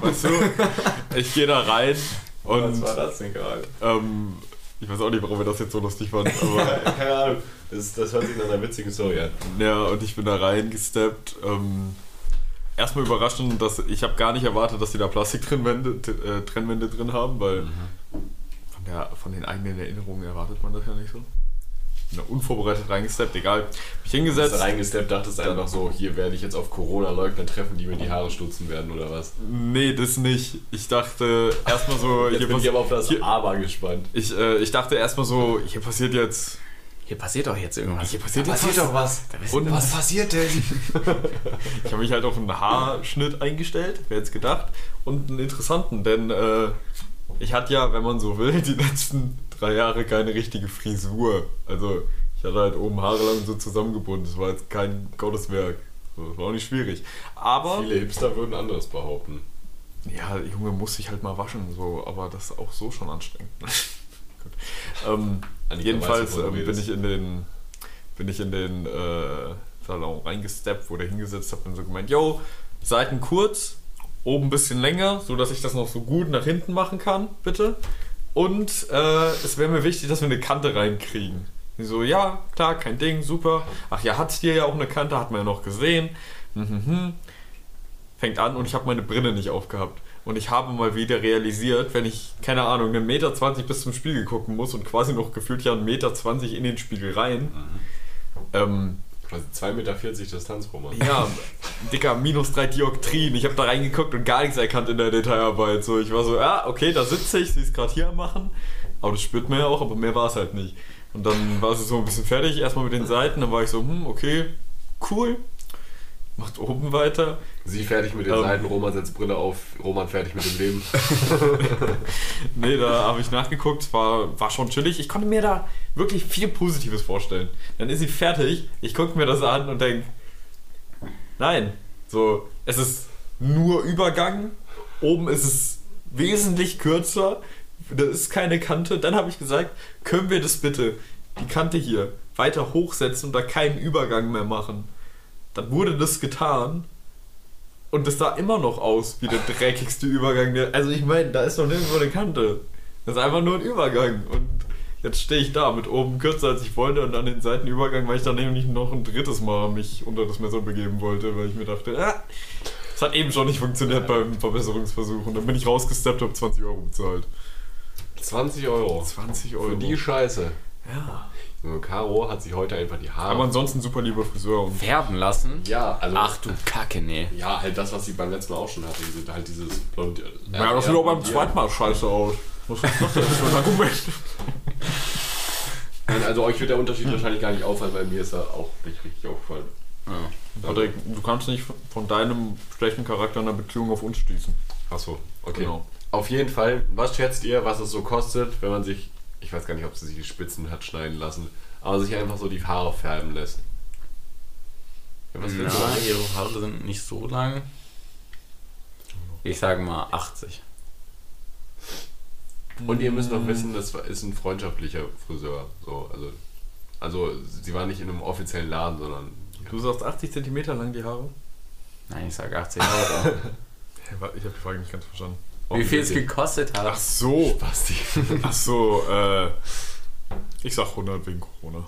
weißt du, ich gehe da rein und das denn gerade? ähm, ich weiß auch nicht, warum wir das jetzt so lustig fanden, aber Keine Ahnung. Das, das hört sich nach einer witzigen Story an. Ja, und ich bin da reingesteppt. Ähm, erstmal überraschend, dass ich habe gar nicht erwartet, dass die da Plastiktrennwände äh, Trennwände drin haben, weil von, der, von den eigenen Erinnerungen erwartet man das ja nicht so. Bin da unvorbereitet reingesteppt, egal. Mich hingesetzt. reingesteppt, dachtest einfach so, hier werde ich jetzt auf Corona-Leugner treffen, die mir die Haare stutzen werden oder was. Nee, das nicht. Ich dachte erstmal so, Jetzt hier bin ich aber auf das hier- Aber gespannt. ich, äh, ich dachte erstmal so, hier passiert jetzt. Hier passiert doch jetzt irgendwas. Hier passiert Da jetzt passiert was. doch was. Und Was passiert denn? Ich habe mich halt auf einen Haarschnitt eingestellt, wer jetzt gedacht, und einen interessanten, denn äh, ich hatte ja, wenn man so will, die letzten drei Jahre keine richtige Frisur. Also ich hatte halt oben Haare lang so zusammengebunden. Das war jetzt kein Gotteswerk. Das war auch nicht schwierig. Aber Viele Hipster würden anderes behaupten. ja, Junge muss sich halt mal waschen, so, aber das ist auch so schon anstrengend. Ähm, jedenfalls weiß, ähm, bin ich in den bin ich in den äh, Salon reingesteppt, wo der hingesetzt hat und so gemeint, yo, Seiten kurz, oben ein bisschen länger, so dass ich das noch so gut nach hinten machen kann, bitte. Und äh, es wäre mir wichtig, dass wir eine Kante reinkriegen. Die so, ja, klar, kein Ding, super. Ach ja, hat hier ja auch eine Kante, hat man ja noch gesehen. Mhm. Fängt an und ich habe meine Brille nicht aufgehabt. Und ich habe mal wieder realisiert, wenn ich, keine Ahnung, einen Meter 20 bis zum Spiegel gucken muss und quasi noch gefühlt ja einen Meter 20 in den Spiegel rein. Ähm, Quasi 2,40 Meter Distanz, Roman. ja, dicker, minus drei Dioptrien. Ich habe da reingeguckt und gar nichts erkannt in der Detailarbeit. So, ich war so, ja, okay, da sitze ich, sie ist gerade hier am machen. Aber das spürt man ja auch, aber mehr war es halt nicht. Und dann war sie so ein bisschen fertig, erstmal mit den Seiten. Dann war ich so, hm, okay, cool. Macht oben weiter. Sie fertig mit den Ähm. Seiten, Roman setzt Brille auf, Roman fertig mit dem Leben. Nee, da habe ich nachgeguckt, war, war schon chillig. Ich konnte mir da wirklich viel Positives vorstellen. Dann ist sie fertig, ich gucke mir das an und denke, nein, so, es ist nur Übergang, oben ist es wesentlich kürzer, da ist keine Kante. Dann habe ich gesagt, können wir das bitte, die Kante hier, weiter hochsetzen und da keinen Übergang mehr machen. Dann wurde das getan und es sah immer noch aus wie der dreckigste Übergang. Der, also ich meine, da ist noch nirgendwo eine Kante. Das ist einfach nur ein Übergang. Und jetzt stehe ich da mit oben kürzer als ich wollte und an den Seitenübergang, weil ich dann nämlich noch ein drittes Mal mich unter das Messer begeben wollte, weil ich mir dachte, ah, das hat eben schon nicht funktioniert beim Verbesserungsversuch. Und dann bin ich rausgesteppt und habe 20 Euro bezahlt. 20 Euro. 20 Euro. Für die Scheiße. ja. Caro hat sich heute einfach die Haare. Aber ansonsten super lieber Friseur. Und Färben lassen? ja, also. Ach du Kacke, nee. Ja, halt das, was sie beim letzten Mal auch schon hatte. Diese, halt dieses blond. ja, das sieht auch beim zweiten Mal scheiße aus. Was ist das denn für ein Argument? Nein, Also euch wird der Unterschied wahrscheinlich gar nicht auffallen, weil mir ist er auch nicht richtig aufgefallen. Ja. Patrick, du kannst nicht von deinem schlechten Charakter in einer Beziehung auf uns schließen. Achso, okay. Genau. Auf jeden Fall, was schätzt ihr, was es so kostet, wenn man sich, ich weiß gar nicht, ob sie sich die Spitzen hat schneiden lassen, aber sich einfach so die Haare färben lässt? Ja, was Na, du? ihre Haare sind nicht so lang. Ich sage mal 80. Und ihr müsst noch wissen, das ist ein freundschaftlicher Friseur. So, also, also sie war nicht in einem offiziellen Laden, sondern. Du sagst 80 cm lang die Haare? Nein, ich sage 80 Euro. Ich habe die Frage nicht ganz verstanden. Wie viel es gekostet Ach hat? so. Basti. Ach so, äh. Ich sag 100 wegen Corona.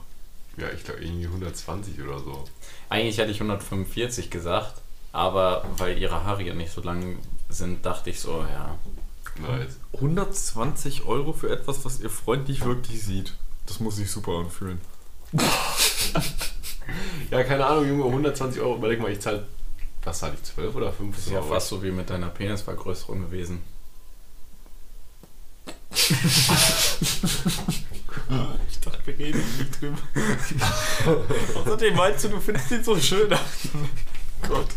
Ja, ich glaube irgendwie 120 oder so. Eigentlich hätte ich 145 gesagt, aber weil ihre Haare ja nicht so lang sind, dachte ich so, ja. Nice. 120 Euro für etwas, was ihr Freund nicht wirklich sieht. Das muss sich super anfühlen. Ja, keine Ahnung, Junge, 120 Euro. Überleg mal, ich zahle was hatte ich, 12 oder Das 15 ist ja Euro? fast so wie mit deiner Penisvergrößerung gewesen. Ich dachte, wir reden nicht drüber. Außerdem meinst du, du findest ihn so schön. Gott.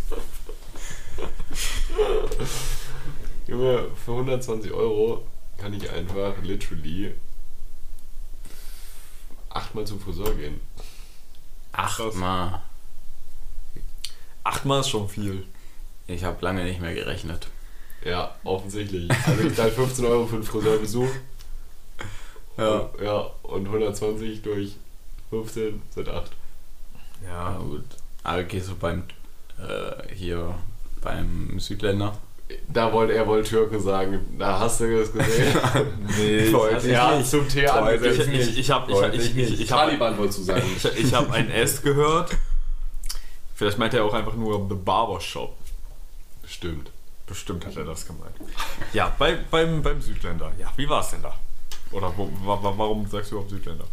Junge, für 120 Euro kann ich einfach literally achtmal zum Friseur gehen. Achtmal. Achtmal ist schon viel. Ich habe lange nicht mehr gerechnet. Ja, offensichtlich. Also ich zahle 15 Euro für einen Friseurbesuch. Ja. Ja, und 120 durch 15 sind 8. Ja, Ja. gut. Aber gehst du beim äh, hier beim Südländer? Da wollte er wohl Türke sagen. Da hast du das gesehen. Nee, Leute, ich er nicht. zum Tee ich, angesetzt. ich, ich habe ich, ich, ich, ich, hab, Taliban wolltest du sagen. ich, ich hab ein S gehört. Vielleicht meint er auch einfach nur The Barber Shop. Stimmt. Bestimmt hat er das gemeint. Ja, bei, beim, beim Südländer. Ja, wie war es denn da? Oder wo, wa, wa, warum sagst du überhaupt Südländer?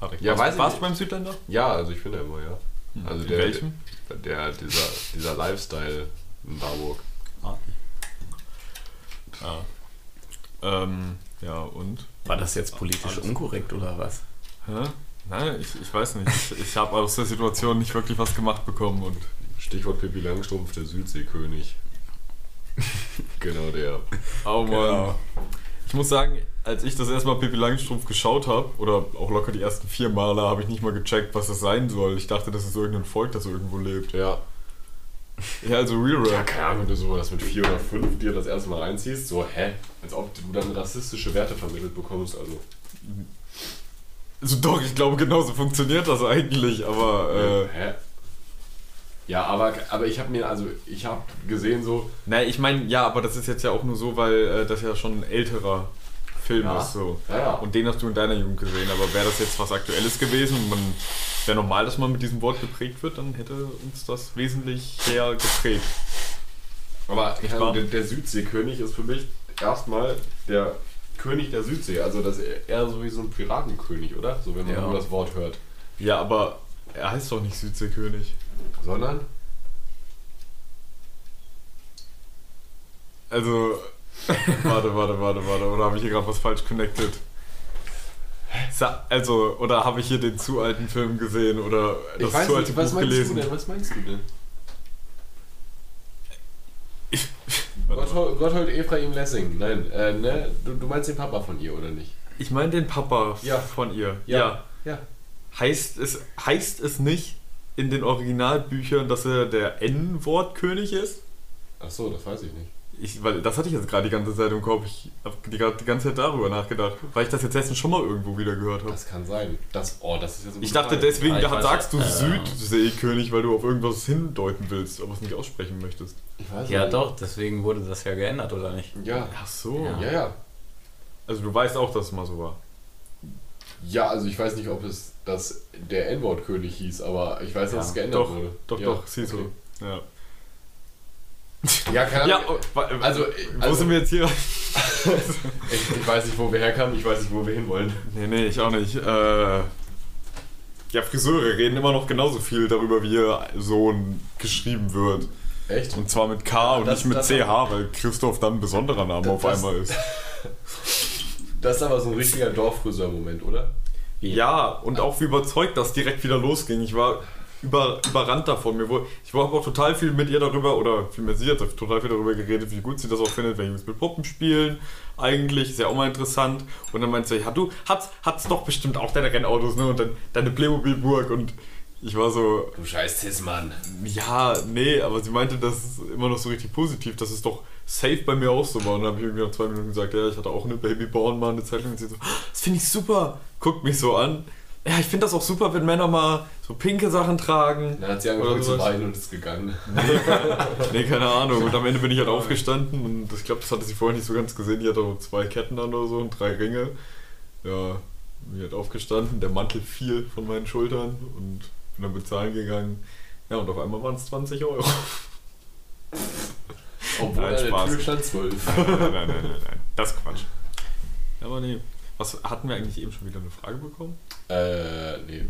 Harry, Ja, warst, warst du nicht. beim Südländer? Ja, also ich finde immer, ja. Also In der, welchem? Der, dieser, dieser Lifestyle in Warburg. Ah. Ähm, ja, und? War das jetzt politisch Alles. unkorrekt oder was? Hä? Nein, ich, ich weiß nicht. Ich, ich habe aus der Situation nicht wirklich was gemacht bekommen und Stichwort Pippi Langstrumpf, der Südseekönig. Genau der. Oh Mann. Genau. Ich muss sagen, als ich das erstmal Pippi Langstrumpf geschaut habe, oder auch locker die ersten vier Male, habe ich nicht mal gecheckt, was das sein soll. Ich dachte, das ist irgendein Volk, das irgendwo lebt. Ja. Ja, also Real Ja, Rap. keine Ahnung, wenn du so das mit 4 oder 5 dir das erste Mal reinziehst, so, hä? Als ob du dann rassistische Werte vermittelt bekommst, also. Also doch, ich glaube, genauso funktioniert das eigentlich, aber äh, hä? Ja, aber, aber ich habe mir, also, ich habe gesehen, so, naja, ich meine, ja, aber das ist jetzt ja auch nur so, weil äh, das ja schon ein älterer Film Ja. ist, so. ja, ja. Und den hast du in deiner Jugend gesehen, aber wäre das jetzt was Aktuelles gewesen und man wäre normal, dass man mit diesem Wort geprägt wird, dann hätte uns das wesentlich sehr geprägt. Aber ich meine, der, der Südseekönig ist für mich erstmal der König der Südsee. Also das ist eher so wie so ein Piratenkönig, oder? So wenn man nur das Wort hört. Ja, aber er heißt doch nicht Südseekönig. Sondern? Also, warte, warte, warte, warte, oder habe ich hier gerade was falsch connected? Also, oder habe ich hier den zu alten Film gesehen oder das zu alte Buch gelesen? Was meinst du denn? Gotthold, Gotthold Ephraim Lessing. Nein, äh, ne? Du, du meinst den Papa von ihr, oder nicht? Ich meine den Papa Ja. von ihr. Ja. Ja. Heißt es, heißt es nicht in den Originalbüchern, dass er der N-Wort-König ist? Ach so, das weiß ich nicht. Ich, weil das hatte ich jetzt gerade die ganze Zeit im Kopf. Ich habe die, die ganze Zeit darüber nachgedacht, weil ich das jetzt letztens schon mal irgendwo wieder gehört habe. Das kann sein. Das, oh, das ist jetzt ein Ich dachte Fall. deswegen, Ja, ich da weiß sagst du. Ja. Südseekönig, weil du auf irgendwas hindeuten willst, aber es nicht aussprechen möchtest. Ich weiß Ja, nicht. doch, deswegen wurde das ja geändert, oder nicht? Ja. Ach so. Ja. Ja, ja. Also du weißt auch, dass es mal so war. Ja, also ich weiß nicht, ob es das der N-Wort-König hieß, aber ich weiß, dass Ja. es geändert Doch, wurde. doch, ja. doch, siehst okay. du. Ja, Ja, keine ja Ahnung. oh, wa- Also, wo also- sind wir jetzt hier? Ich, ich weiß nicht, wo wir herkamen, ich weiß nicht, wo wir hinwollen. Nee, nee, ich auch nicht. Äh, ja, Friseure reden immer noch genauso viel darüber, wie ihr Sohn geschrieben wird. Echt? Und zwar mit K und Das- nicht mit CH, weil Christoph dann ein besonderer Name Das- auf einmal ist. Das ist aber so ein richtiger Dorffriseur-Moment, oder? Ja, und auch wie überzeugt das direkt wieder losging. Ich war über, überrannt davon. Mir wurde, ich habe auch total viel mit ihr darüber, oder vielmehr sie hat total viel darüber geredet, wie gut sie das auch findet, wenn Jungs mit Puppen spielen. Eigentlich ist ja auch mal interessant. Und dann meinte sie, ja, du hat's, hat's doch bestimmt auch deine Rennautos, ne? Und dann deine Playmobil-Burg. Und ich war so, Du scheiß Tissmann. ja, nee, aber sie meinte, das ist immer noch so richtig positiv, dass es doch safe bei mir auch so war. Und dann habe ich irgendwie nach zwei Minuten gesagt, ja, ich hatte auch eine Babyborn mal eine Zeit lang. Und sie so, das finde ich super. Guckt mich so an. Ja, ich finde das auch super, wenn Männer mal so pinke Sachen tragen. Dann hat sie angefangen zu weinen und ist gegangen. Nee, keine Ahnung. Und am Ende bin ich halt aufgestanden und ich glaube, das hatte sie vorher nicht so ganz gesehen. Die hatte auch zwei Ketten an oder so und drei Ringe. Ja, bin halt aufgestanden. Der Mantel fiel von meinen Schultern und bin dann bezahlen gegangen. Ja, und auf einmal waren es 20 Euro. Obwohl Nein, an der Spaß. Tür stand 12. nein, nein, nein, nein, nein. Das ist Quatsch. Aber nee. Was hatten wir eigentlich eben schon wieder eine Frage bekommen? äh, nee.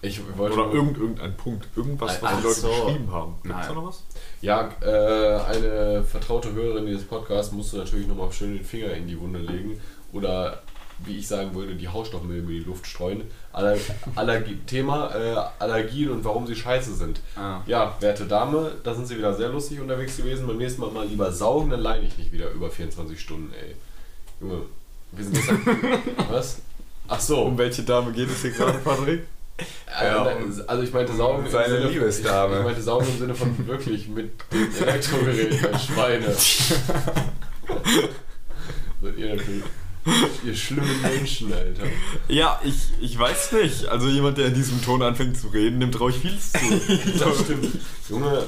Ich wollte Oder nur- irgend, irgendein Punkt. Irgendwas, was Ach die Leute so. geschrieben haben. Gibt's Nein. da noch was? Ja, äh, eine vertraute Hörerin dieses Podcasts musste natürlich nochmal schön den Finger in die Wunde legen. Oder, wie ich sagen würde, die Hausstoffmilbe in die Luft streuen. Aller Allergie Thema äh, Allergien und warum sie scheiße sind. Ah. Ja, werte Dame, da sind sie wieder sehr lustig unterwegs gewesen. Beim nächsten Mal mal lieber saugen, dann leide ich nicht wieder über 24 Stunden, ey. Junge, wir sind gestern. was? Ach so. Um welche Dame geht es hier gerade, Patrick? Ja, also ich meinte saugen im seine Sinne, Liebesdame. Ich, ich meinte saugen im Sinne von wirklich mit dem Elektrogerät als Schweine. Seid ihr natürlich. Ihr schlimmen Menschen, Alter. Ja, ich, ich weiß nicht. Also jemand, der in diesem Ton anfängt zu reden, nimmt ruhig vieles zu. Das stimmt. Junge,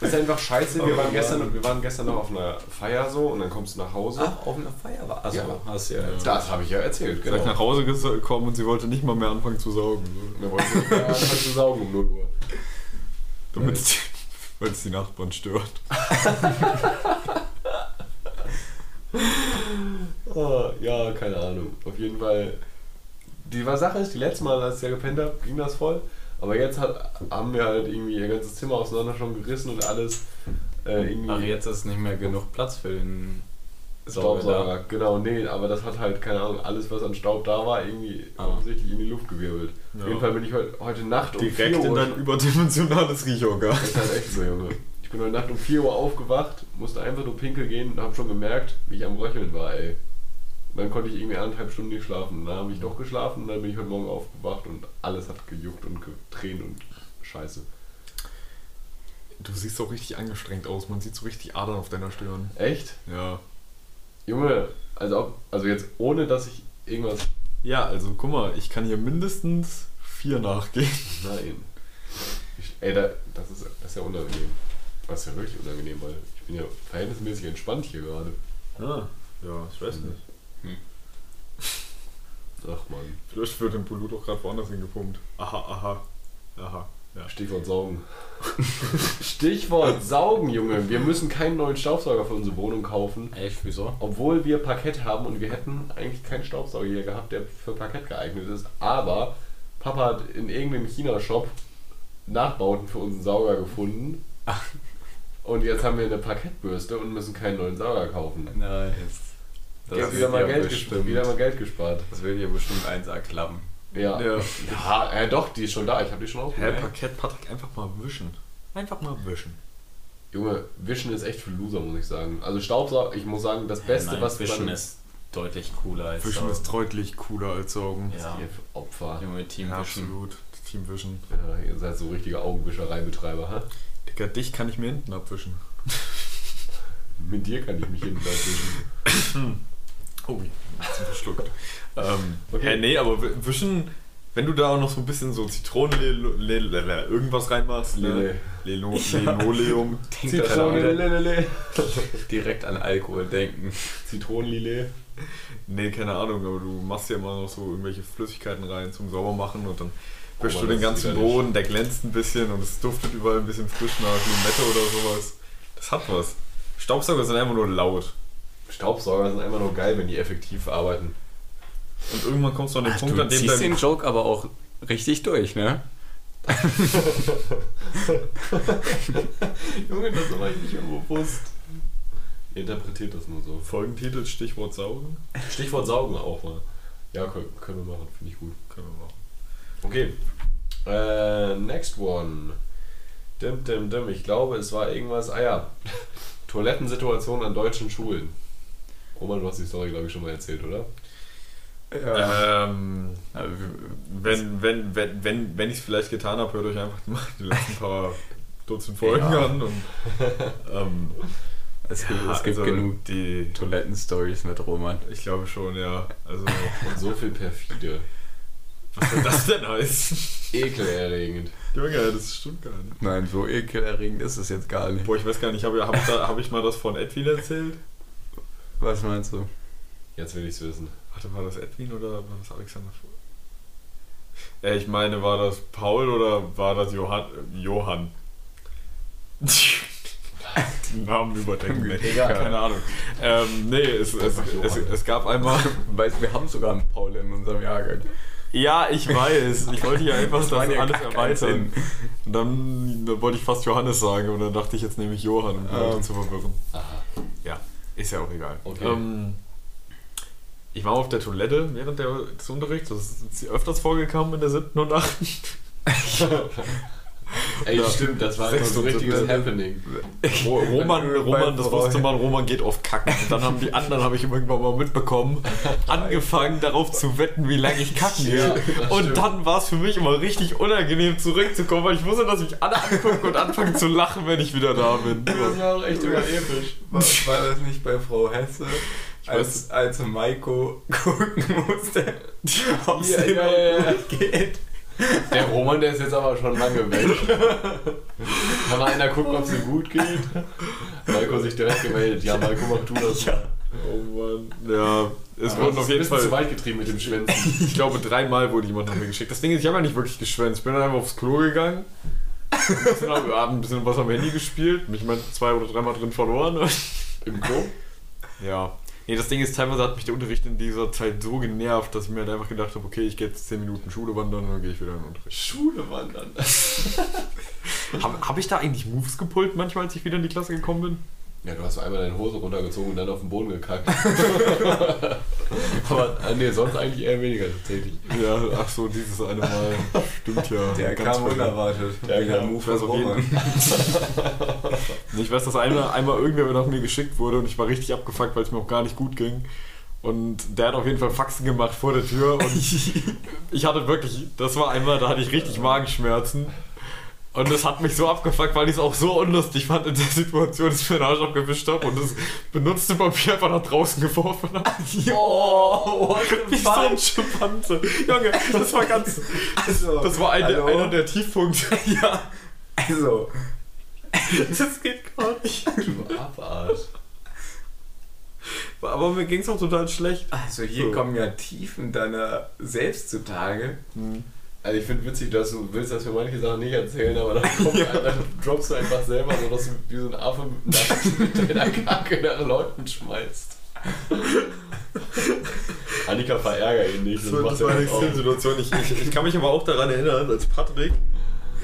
das ist einfach scheiße. Wir waren, gestern, wir waren gestern noch auf einer Feier so und dann kommst du nach Hause. Ach, auf einer Feier war. Also, Ja. hast du ja. Das habe ich ja erzählt, Seid nach genau. Hause gekommen und sie wollte nicht mal mehr anfangen zu saugen. Wir wollten nicht mehr anfangen zu saugen um 0 Uhr. Damit es die, die Nachbarn stört. Ah, ja, keine Ahnung. Auf jeden Fall. Die Sache ist, die letzte Mal, als ich ja gepennt habe, ging das voll. Aber jetzt hat, haben wir halt irgendwie ihr ganzes Zimmer auseinander schon gerissen und alles. Äh, irgendwie Ach, jetzt ist nicht mehr genug Platz für den Staubsauger. Genau, nee, aber das hat halt, keine Ahnung, alles, was an Staub da war, irgendwie Ah. offensichtlich in die Luft gewirbelt. Ja. Auf jeden Fall bin ich heute, heute Nacht um Direkt 4 in dein überdimensionales Riechorgan. Das ist halt echt so, Junge. Ich bin heute Nacht um 4 Uhr aufgewacht, musste einfach nur pinkel gehen und habe schon gemerkt, wie ich am Röcheln war, ey. Und dann konnte ich irgendwie anderthalb Stunden nicht schlafen. Dann habe ich doch geschlafen und dann bin ich heute Morgen aufgewacht und alles hat gejuckt und getränt und scheiße. Du siehst auch richtig angestrengt aus. Man sieht so richtig Adern auf deiner Stirn. Echt? Ja. Junge, also, ob, also jetzt ohne, dass ich irgendwas... Ja, also guck mal, ich kann hier mindestens vier nachgehen. Nein. Ich, ey, da, das, ist, das ist ja unangenehm. Das ist ja wirklich unangenehm, weil ich bin ja verhältnismäßig entspannt hier gerade. Ah, ja, ich weiß nicht. Ach man. Vielleicht wird im Polo doch gerade woanders hingepumpt. Aha, aha. Aha. Ja. Stichwort Saugen. Stichwort Saugen, Junge. Wir müssen keinen neuen Staubsauger für unsere Wohnung kaufen. Echt, wieso? Obwohl wir Parkett haben und wir hätten eigentlich keinen Staubsauger hier gehabt, der für Parkett geeignet ist. Aber Papa hat in irgendeinem China-Shop Nachbauten für unseren Sauger gefunden. Und jetzt haben wir eine Parkettbürste und müssen keinen neuen Sauger kaufen. Nice. Das ja, wieder, mal ja Geld bestimmt, wieder mal Geld gespart. Das will dir bestimmt eins klappen. Ja. Ja. Ja, äh, doch, die ist schon da. Ich habe die schon Hä, aufgehört. Parkett, Patrick, einfach mal wischen. Einfach mal wischen. Junge, Wischen ist echt für Loser, muss ich sagen. Also Staubsauger, ich muss sagen, das Beste, Nein, was Wischen man- ist deutlich cooler als Wischen Saugen. ist deutlich cooler als saugen. Ja. Ihr Opfer. Junge Team Ja, Wischen. absolut. Team Wischen. Ja, ihr seid so richtige Augenwischereibetreiber, ha? Digga, dich kann ich mir hinten abwischen. Mit dir kann ich mich hinten wischen. Oh, jetzt verschluckt. ähm, Okay. Hä, nee, aber wischen, wenn du da auch noch so ein bisschen so Zitronen, Le- Le- Le- irgendwas reinmachst, ne? Lele. Leno- Linoleum. Wieder direkt an Alkohol denken. Zitronenlillet. Nee, keine Ahnung, aber du machst ja immer noch so irgendwelche Flüssigkeiten rein zum Saubermachen und dann wischst du den ganzen. Boden, der glänzt ein bisschen und es duftet überall ein bisschen frisch nach Limette oder sowas. Das hat was. Staubsauger sind einfach nur laut. Staubsauger sind einfach nur geil, wenn die effektiv arbeiten. Und irgendwann kommst du an den Ach, Punkt, du an dem ziehst dein den Joke aber auch richtig durch, ne? Junge, das war ich nicht mehr bewusst. Ihr interpretiert das nur so. Folgentitel Stichwort Saugen. Stichwort Saugen auch mal. Ja, können, können wir machen, finde ich gut. Können wir machen. Okay. Äh, next one. Dim, dim, dim. Ich glaube, es war irgendwas. Ah ja. Toilettensituation an deutschen Schulen. Roman, du hast die Story, glaube ich, schon mal erzählt, oder? Ähm, Ja, w- wenn wenn, wenn, wenn, wenn ich es vielleicht getan habe, hört euch einfach mal die letzten paar Dutzend Folgen Ja. an. Und, ähm, Es gibt, ja, es gibt also genug Die, Toiletten-Stories mit Roman. ich glaube schon, ja. Also, Und so viel perfide. Was soll das denn heißen? Ekelerregend. Junge, das stimmt gar nicht. Nein, so ekelerregend ist es jetzt gar nicht. Boah, ich weiß gar nicht, habe hab, hab ich mal das von Edwin erzählt? Was meinst du? Jetzt will ich es wissen. Warte, war das Edwin oder war das Alexander? Äh, ich meine, war das Paul oder war das Johann? Johann. Die Namen überdenken. Nee, Egal. keine Ahnung. Ähm, nee, es, es, es, es gab einmal. Weißt wir haben sogar einen Paul in unserem Jahrgang. Ja, ich weiß. Ich wollte ja einfach das, waren ja alles erweitern. Und dann, dann wollte ich fast Johannes sagen und dann dachte ich, jetzt nehme ich Johann, um die Leute Ähm. zu verwirren. Ja, ist ja auch egal. Okay. Ähm, ich war auf der Toilette während der, des Unterrichts. Das ist öfters vorgekommen in der siebten und achten. Ey, Ja. stimmt, das war so ein richtiges. Happening. Ro- Roman, Roman, das wusste man, Roman geht oft kacken. Und dann haben die anderen, habe ich irgendwann mal mitbekommen, angefangen darauf zu wetten, wie lange ich kacken gehe. Ja, und stimmt. dann war es für mich immer richtig unangenehm zurückzukommen, weil ich wusste, dass mich alle angucken und anfangen zu lachen, wenn ich wieder da bin. Das war auch echt episch. War, war das nicht bei Frau Hesse, als, als Maiko gucken musste, ob es Ja, ja, ja, ja. geht? Der Roman, der ist jetzt aber schon lange weg. Kann mal einer gucken, ob es ihm gut geht? Maiko sich direkt gemeldet. Ja, Maiko, mach du das. Ja. Oh Mann. Ja, es Aber wurden auf jeden bisschen zu Fall. weit getrieben mit dem Schwänzen. Ich glaube, dreimal wurde jemand nach mir geschickt. Das Ding ist, ich habe ja nicht wirklich geschwänzt. Ich bin dann einfach aufs Klo gegangen. Ein bisschen, hab ein bisschen was am Handy gespielt, mich mal zwei oder dreimal drin verloren. Im Klo? Ja. Nee, das Ding ist, teilweise hat mich der Unterricht in dieser Zeit so genervt, dass ich mir halt einfach gedacht habe, okay, ich gehe jetzt 10 Minuten Schule wandern und dann gehe ich wieder in den Unterricht. Schule wandern. Habe hab ich da eigentlich Moves gepult manchmal, als ich wieder in die Klasse gekommen bin? Ja, du hast einmal deine Hose runtergezogen und dann auf den Boden gekackt. aber äh, nee, sonst eigentlich eher weniger tatsächlich. Ja, ach so, dieses eine Mal. Stimmt ja. Der Ganz kam unerwartet. Der der kam- Move Roman. Ich weiß, dass einmal, einmal irgendwer nach mir geschickt wurde und ich war richtig abgefuckt, weil es mir auch gar nicht gut ging. Und der hat auf jeden Fall Faxen gemacht vor der Tür und ich hatte wirklich, das war einmal, da hatte ich richtig Magenschmerzen. Und das hat mich so abgefuckt, weil ich es auch so unlustig fand in der Situation, dass ich mir den Arsch abgewischt habe und das benutzte Papier einfach nach draußen geworfen habe. Oh, Wie so ein Schimpanse. Junge, das war ganz. Also, Das war ein, hallo? einer der Tiefpunkte. Ja, also, Das geht gar nicht. Du Abart. Aber mir ging es auch total schlecht. also hier So. kommen ja Tiefen deiner selbst zutage. Also ich finde witzig, dass du willst, dass wir manche Sachen nicht erzählen, aber dann, kommt, dann droppst du einfach selber so, dass du wie so ein Affe mit deiner Kacke nach Leuten schmeißt. Annika verärger ihn nicht. Das war, das war eine. Extremsituation. Ich, ich, ich kann mich aber auch daran erinnern, als Patrick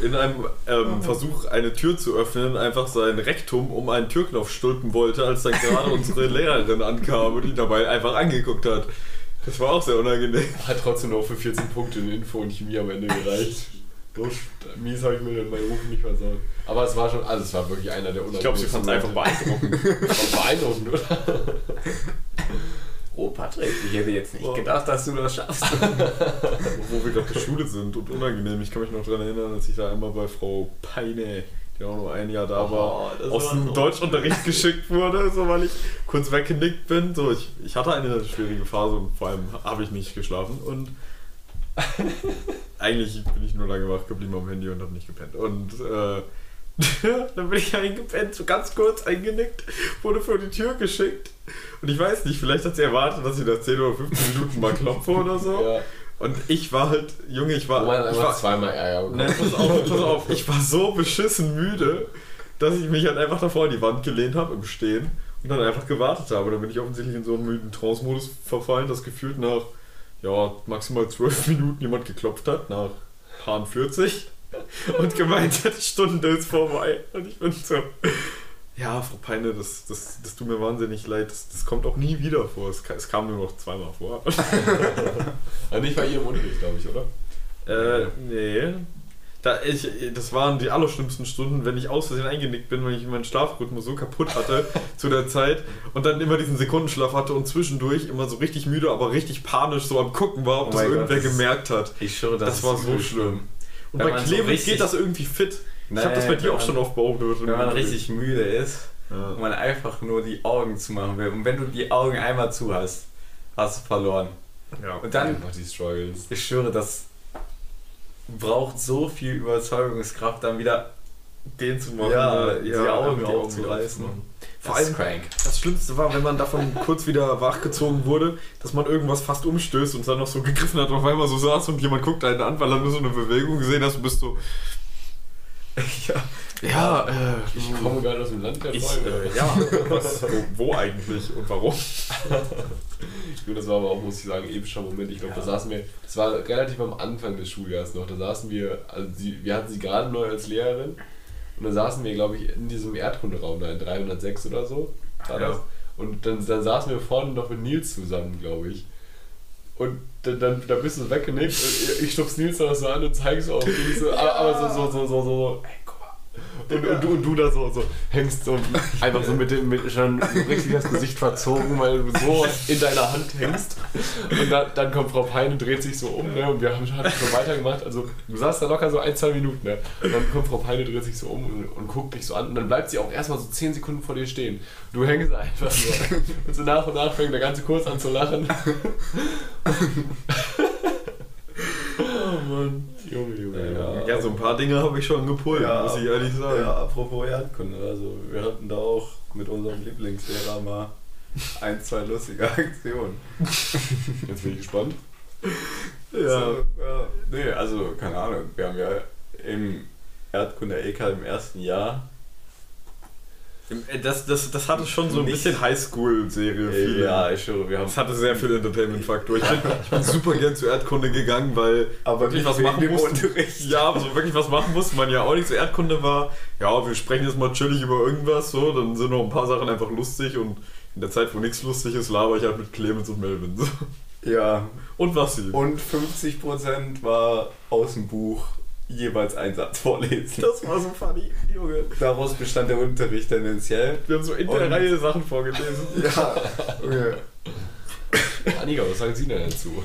in einem ähm, Versuch, eine Tür zu öffnen, einfach sein Rektum um einen Türknopf stülpen wollte, als dann gerade unsere Lehrerin ankam und ihn dabei einfach angeguckt hat. Das war auch sehr unangenehm. Hat trotzdem noch für 14 Punkte in Info und Chemie am Ende gereicht. So mies habe ich mir meinen Ruf nicht versaut. Aber es war schon, also es war wirklich einer der Ich glaube, sie fand es einfach beeindruckend. Beeindruckend, oder? Oh, Patrick, ich hätte jetzt nicht Oh. gedacht, dass du das schaffst. Wo wir gerade Schule sind und unangenehm. Ich kann mich noch daran erinnern, als ich da einmal bei Frau Peine, die auch nur ein Jahr da war, das aus war dem so- Deutschunterricht geschickt wurde, so weil ich kurz weggenickt bin. So, ich, ich hatte eine schwierige Phase und vor allem habe ich nicht geschlafen und eigentlich bin ich nur lange wach geblieben am Handy und habe nicht gepennt. Und äh, dann bin ich eingepennt, so ganz kurz eingenickt, wurde vor die Tür geschickt. Und ich weiß nicht, vielleicht hat sie erwartet, dass ich nach 10 oder 15 Minuten mal klopfe oder so. Ja. Und ich war halt, Junge, ich war. Man ich war zweimal Ärger. Nein, pass auf, pass auf. Ich war so beschissen müde, dass ich mich halt einfach davor an die Wand gelehnt habe im Stehen und dann einfach gewartet habe. Dann bin ich offensichtlich in so einen müden Trance-Modus verfallen, dass gefühlt nach ja, maximal zwölf Minuten jemand geklopft hat, nach Paar 40 und gemeint hat, die Stunde ist vorbei. Und ich bin so. Ja, Frau Peine, das, das, das tut mir wahnsinnig leid. Das, das kommt auch nie wieder vor. Es, es kam nur noch zweimal vor. Also nicht bei ihrem Unterricht, glaube ich, oder? Äh, nee. Da ich, das waren die allerschlimmsten Stunden, wenn ich aus Versehen eingenickt bin, weil ich meinen Schlafrhythmus so kaputt hatte zu der Zeit und dann immer diesen Sekundenschlaf hatte und zwischendurch immer so richtig müde, aber richtig panisch so am Gucken war, ob Oh das Gott, irgendwer das gemerkt hat. Ich schwöre, das, Das war so übel schlimm. Und bei so Clemens richtig- geht das irgendwie fit. Ich habe das bei dir auch schon oft beobachtet. Wenn man richtig müde ist Ja. und man einfach nur die Augen zumachen will. Und wenn du die Augen einmal zu hast, hast du verloren. Ja. Und dann, die Struggles. ich schwöre, das braucht so viel Überzeugungskraft, dann wieder den zu machen. Ja, oder- die Augen die aufzureißen. Vor allem crank. Das Schlimmste war, wenn man davon kurz wieder wachgezogen wurde, dass man irgendwas fast umstößt und dann noch so gegriffen hat und auf einmal so saß und jemand guckt einen an, weil er nur so eine Bewegung gesehen hat und bist so. Ja, Ja, äh, Ich komme gerade aus dem Land der ich, Träume. äh, ja, was, wo, wo eigentlich und warum? Du, das war aber auch, muss ich sagen, epischer Moment. Ich glaube, da saßen wir, das war relativ am Anfang des Schuljahres noch, da saßen wir, also sie, wir hatten sie gerade neu als Lehrerin und dann saßen wir, glaube ich, in diesem Erdkunderaum da in 306 oder so. War Ja. das. Und dann, dann saßen wir vorne noch mit Nils zusammen, glaube ich. Und dann, dann, dann bist du weggenickt ich stupst Nils dann so an und auf dich so, aber, so, so, so, so, so, ey. Und, und, du, und du da so, so hängst so einfach so mit dem mit schon richtig das Gesicht verzogen, weil du so in deiner Hand hängst. Und dann, dann kommt Frau Peine, dreht sich so um, ne? Und wir haben hatten schon weitergemacht. Also du saßt da locker so ein, zwei Minuten, ne? Und dann kommt Frau Peine, dreht sich so um und, und guckt dich so an. Und dann bleibt sie auch erstmal so zehn Sekunden vor dir stehen. Du hängst einfach so. Und so nach und nach fängt der ganze Kurs an zu lachen. oh Mann. Junge, Junge. Ja. Ja, so ein paar Dinge habe ich schon gepult, muss ich ehrlich sagen. Ja, apropos Erdkunde, also wir hatten da auch mit unserem Lieblingslehrer mal ein, zwei lustige Aktionen. Jetzt bin ich gespannt. So, ja. Nee, also keine Ahnung, wir haben ja im Erdkunde-EK im ersten Jahr Das, das, das hatte schon so ein Nicht- bisschen Highschool-Serie. Ja, ich schwöre, wir haben Das hatte sehr viel Entertainment-Faktor. Ich bin, ich bin super gern zur Erdkunde gegangen, weil aber wirklich was machen musste. Ja, aber so wirklich was machen musste man ja auch nicht. Zur Erdkunde war, ja, wir sprechen jetzt mal chillig über irgendwas, so, dann sind noch ein paar Sachen einfach lustig und in der Zeit, wo nichts lustig ist, laber ich halt mit Clemens und Melvin. So. Ja, Und Vassil. und 50% war aus dem Buch jeweils einen Satz vorlesen. Das war so funny, Junge. Daraus bestand der Unterricht tendenziell. Wir haben so in der Und- Reihe Sachen vorgelesen. Ja, okay. Annika, was sagen Sie denn dazu?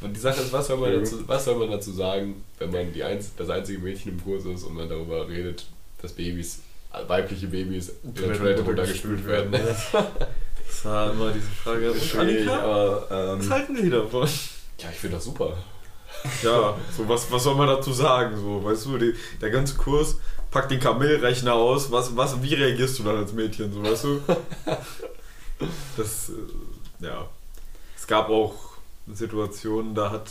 Und die Sache ist, was soll, man dazu, was soll man dazu sagen, wenn man die Einz das einzige Mädchen im Kurs ist und man darüber redet, dass Babys, weibliche Babys in der Toilette runtergespült werden? Das war immer diese Frage. Und Schwierig, Annika, aber was halten die davon? Ja, ich finde das super. Ja, so was, was soll man dazu sagen? So, weißt du, die, der ganze Kurs packt den Kamellrechner aus. Was, was, wie reagierst du dann als Mädchen? So, weißt du? Das, äh, ja. Es gab auch Situationen, da hat.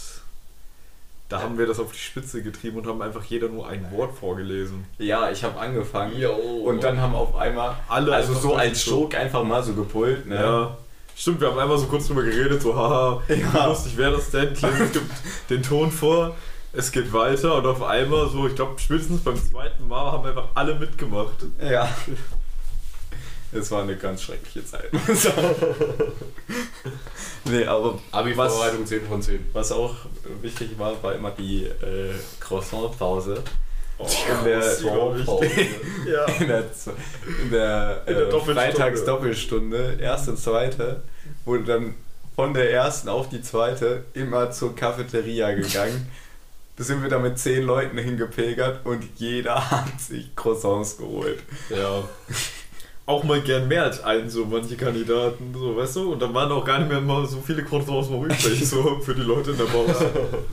Da haben wir das auf die Spitze getrieben und haben einfach jeder nur ein Wort vorgelesen. ja, ich habe angefangen Jo. und dann haben auf einmal Alle also so als Joke einfach mal so gepult, ne? Ja. Stimmt, wir haben einmal so kurz drüber geredet, so, haha, wie Ja. lustig wäre das denn? Clemens gibt den Ton vor, es geht weiter und auf einmal so, ich glaube, spätestens beim zweiten Mal haben einfach alle mitgemacht. Ja. Es war eine ganz schreckliche Zeit. nee, aber Abi-Vorbereitung 10 von 10. was auch wichtig war, war immer die äh, Croissant-Pause. Oh, in der, Ja. in der, in der, In der äh, Doppelstunde. Freitags-Doppelstunde, erste und zweite, wurde dann von der ersten auf die zweite immer zur Cafeteria gegangen. Da sind wir da mit zehn Leuten hingepilgert und jeder hat sich Croissants geholt. Ja. Auch mal gern mehr als einen, so manche Kandidaten, so, weißt du? Und dann waren auch gar nicht mehr mal so viele Croissants noch übrig, so für die Leute in der Pause.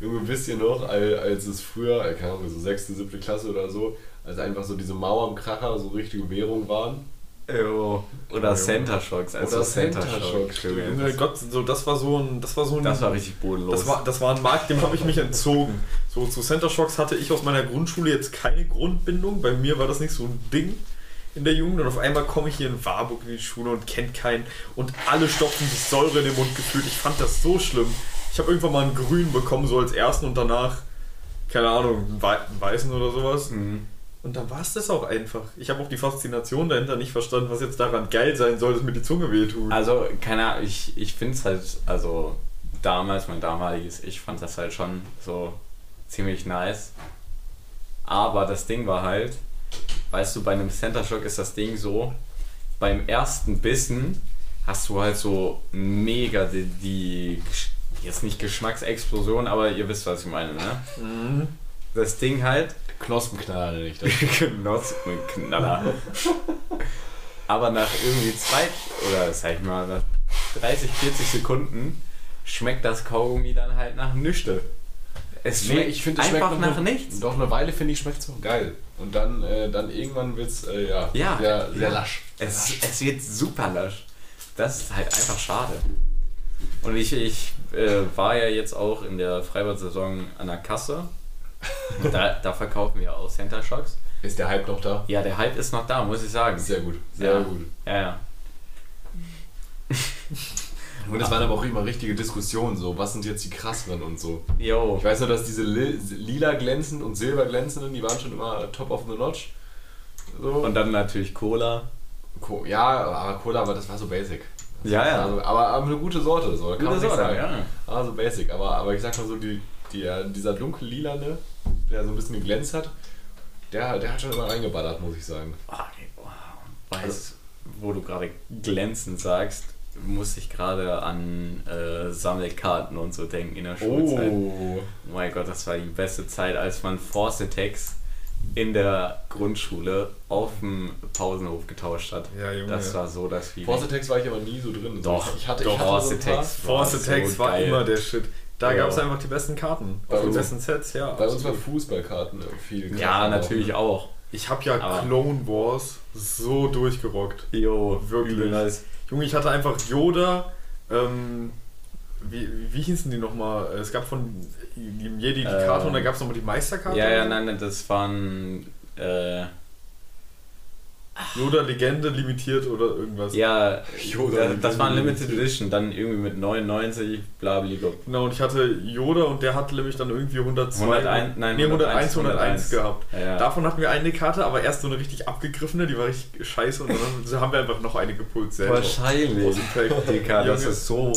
Junge, wisst ihr noch, al- als es früher, äh, keine Ahnung, so 6., 7. Klasse oder so, als einfach so diese Mauernkracher so richtige Währung waren? Jo. Oder Center Shocks. Also Oder Center Center Shocks. Junge Gott, so, das war so ein, das war so ein, Das war richtig bodenlos. Das war, das war ein Markt, dem habe ich mich entzogen. So zu Center Shocks hatte ich aus meiner Grundschule jetzt keine Grundbindung. Bei mir war das nicht so ein Ding in der Jugend. Und auf einmal komme ich hier in Warburg in die Schule und kennt keinen. Und alle stopfen sich Säure in den Mund gefühlt. Ich fand das so schlimm. Ich habe irgendwann mal einen grünen bekommen, so als ersten und danach, keine Ahnung, einen, wei einen weißen oder sowas. Mhm. Und dann war es das auch einfach. Ich habe auch die Faszination dahinter nicht verstanden, was jetzt daran geil sein soll, dass mir die Zunge wehtut. Also, keine Ahnung, ich, ich finde es halt, also damals, mein damaliges Ich fand das halt schon so ziemlich nice. Aber das Ding war halt, weißt du, bei einem Center Shock ist das Ding so, beim ersten Bissen hast du halt so mega die, die jetzt nicht Geschmacksexplosion, aber ihr wisst, was ich meine, ne? Mhm. Das Ding halt, Knospenknaller nicht. Knospenknaller. Aber nach irgendwie zwei, oder sag ich mal, nach 30, 40 Sekunden schmeckt das Kaugummi dann halt nach Nüchte. Es Nee, schmeckt ich finde, es einfach schmeckt nach eine, nichts. Doch eine Weile finde ich, schmeckt es auch geil. Und dann, äh, dann irgendwann wird es äh, ja, Ja, sehr, sehr ja. lasch. Es, es wird super lasch. Das ist halt einfach schade. Und ich, ich äh, war ja jetzt auch in der Freibad-Saison an der Kasse Da, da verkaufen wir auch Center Shocks. Ist der Hype noch da? Ja, der Hype ist noch da, muss ich sagen. Sehr gut, sehr Ja. gut. Ja, ja. Und es waren aber auch immer richtige Diskussionen, so, was sind jetzt die krasseren und so. Jo. Ich weiß nur, dass diese li lila glänzenden und silber glänzenden, die waren schon immer top of the notch. So. Und dann natürlich Cola. Co ja, aber Cola, aber das war so basic. Ja, ja. Also, aber, aber eine gute Sorte, so. Kann Gute Sorte, sagen. ja. Ah, so basic. Aber, aber ich sag mal so, die, die, äh, dieser dunkel-lilane, der so ein bisschen geglänzt hat, der, der hat schon immer reingeballert, muss ich sagen. Oh, nee, oh, weißt, wo du gerade glänzend sagst, muss ich gerade an äh, Sammelkarten und so denken in der Schulzeit. Oh mein Gott, das war die beste Zeit, als man Forcetex in der Grundschule auf dem Pausenhof getauscht hat. Ja, Junge. Das war so das Feeling. Forcetex war ich aber nie so drin. Doch, ich hatte, doch, ich hatte so ein paar, Forcetex. Force Attacks so war geil. immer der Shit. Da Ja. gab es einfach die besten Karten. Bei Auf den uns- besten Sets, ja. Bei uns war. Fußballkarten viel krasser Ja, auch, natürlich ne? auch. Ich habe ja Aber- Clone Wars so durchgerockt. Jo, Wirklich. nice. Junge, ich hatte einfach Yoda. Ähm, wie, wie hießen die nochmal? Es gab von dem Jedi die Ähm, Karte und da gab es nochmal die Meisterkarte. Ja, ja, nein, das waren. Äh, Yoda Legende limitiert oder irgendwas. ja, Yoda, das, war ein Limited Edition, dann irgendwie mit 99, blablabla. Genau, und ich hatte Yoda und der hat nämlich dann irgendwie 102. 101, nein, nee, 101, 101, 101 gehabt. Ja. Davon hatten wir eine Karte, aber erst so eine richtig abgegriffene, die war richtig scheiße und dann haben wir einfach noch eine gepult selber. Wahrscheinlich. Digga, das ist so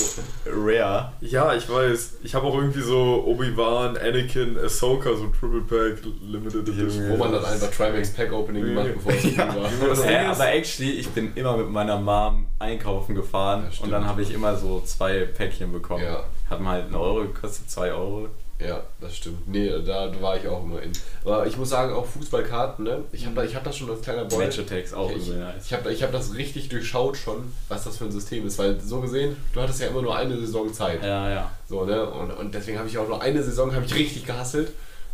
rare. Ja, ich weiß. Ich habe auch irgendwie so Obi-Wan, Anakin, Ahsoka, so Triple Pack, Limited Edition. Wo man dann einfach Trimax Pack Opening gemacht, bevor es ja. war. Das Ding ist- aber actually, ich bin immer mit meiner Mom einkaufen gefahren Ja, und dann habe ich immer so zwei Päckchen bekommen. Ja. Hat mal halt einen Euro gekostet, zwei Euro. Ja, das stimmt. Nee, da war ich auch immer in. Aber ich muss sagen, auch Fußballkarten, ne? Ich habe ich hab das schon als kleiner Boy. Match-Attacks auch ich, nice. ich habe ich hab das richtig durchschaut schon, was das für ein System ist. Weil so gesehen, du hattest ja immer nur eine Saison Zeit. Ja, ja. So, ne? Und, und deswegen habe ich auch nur eine Saison habe ich richtig gehasselt.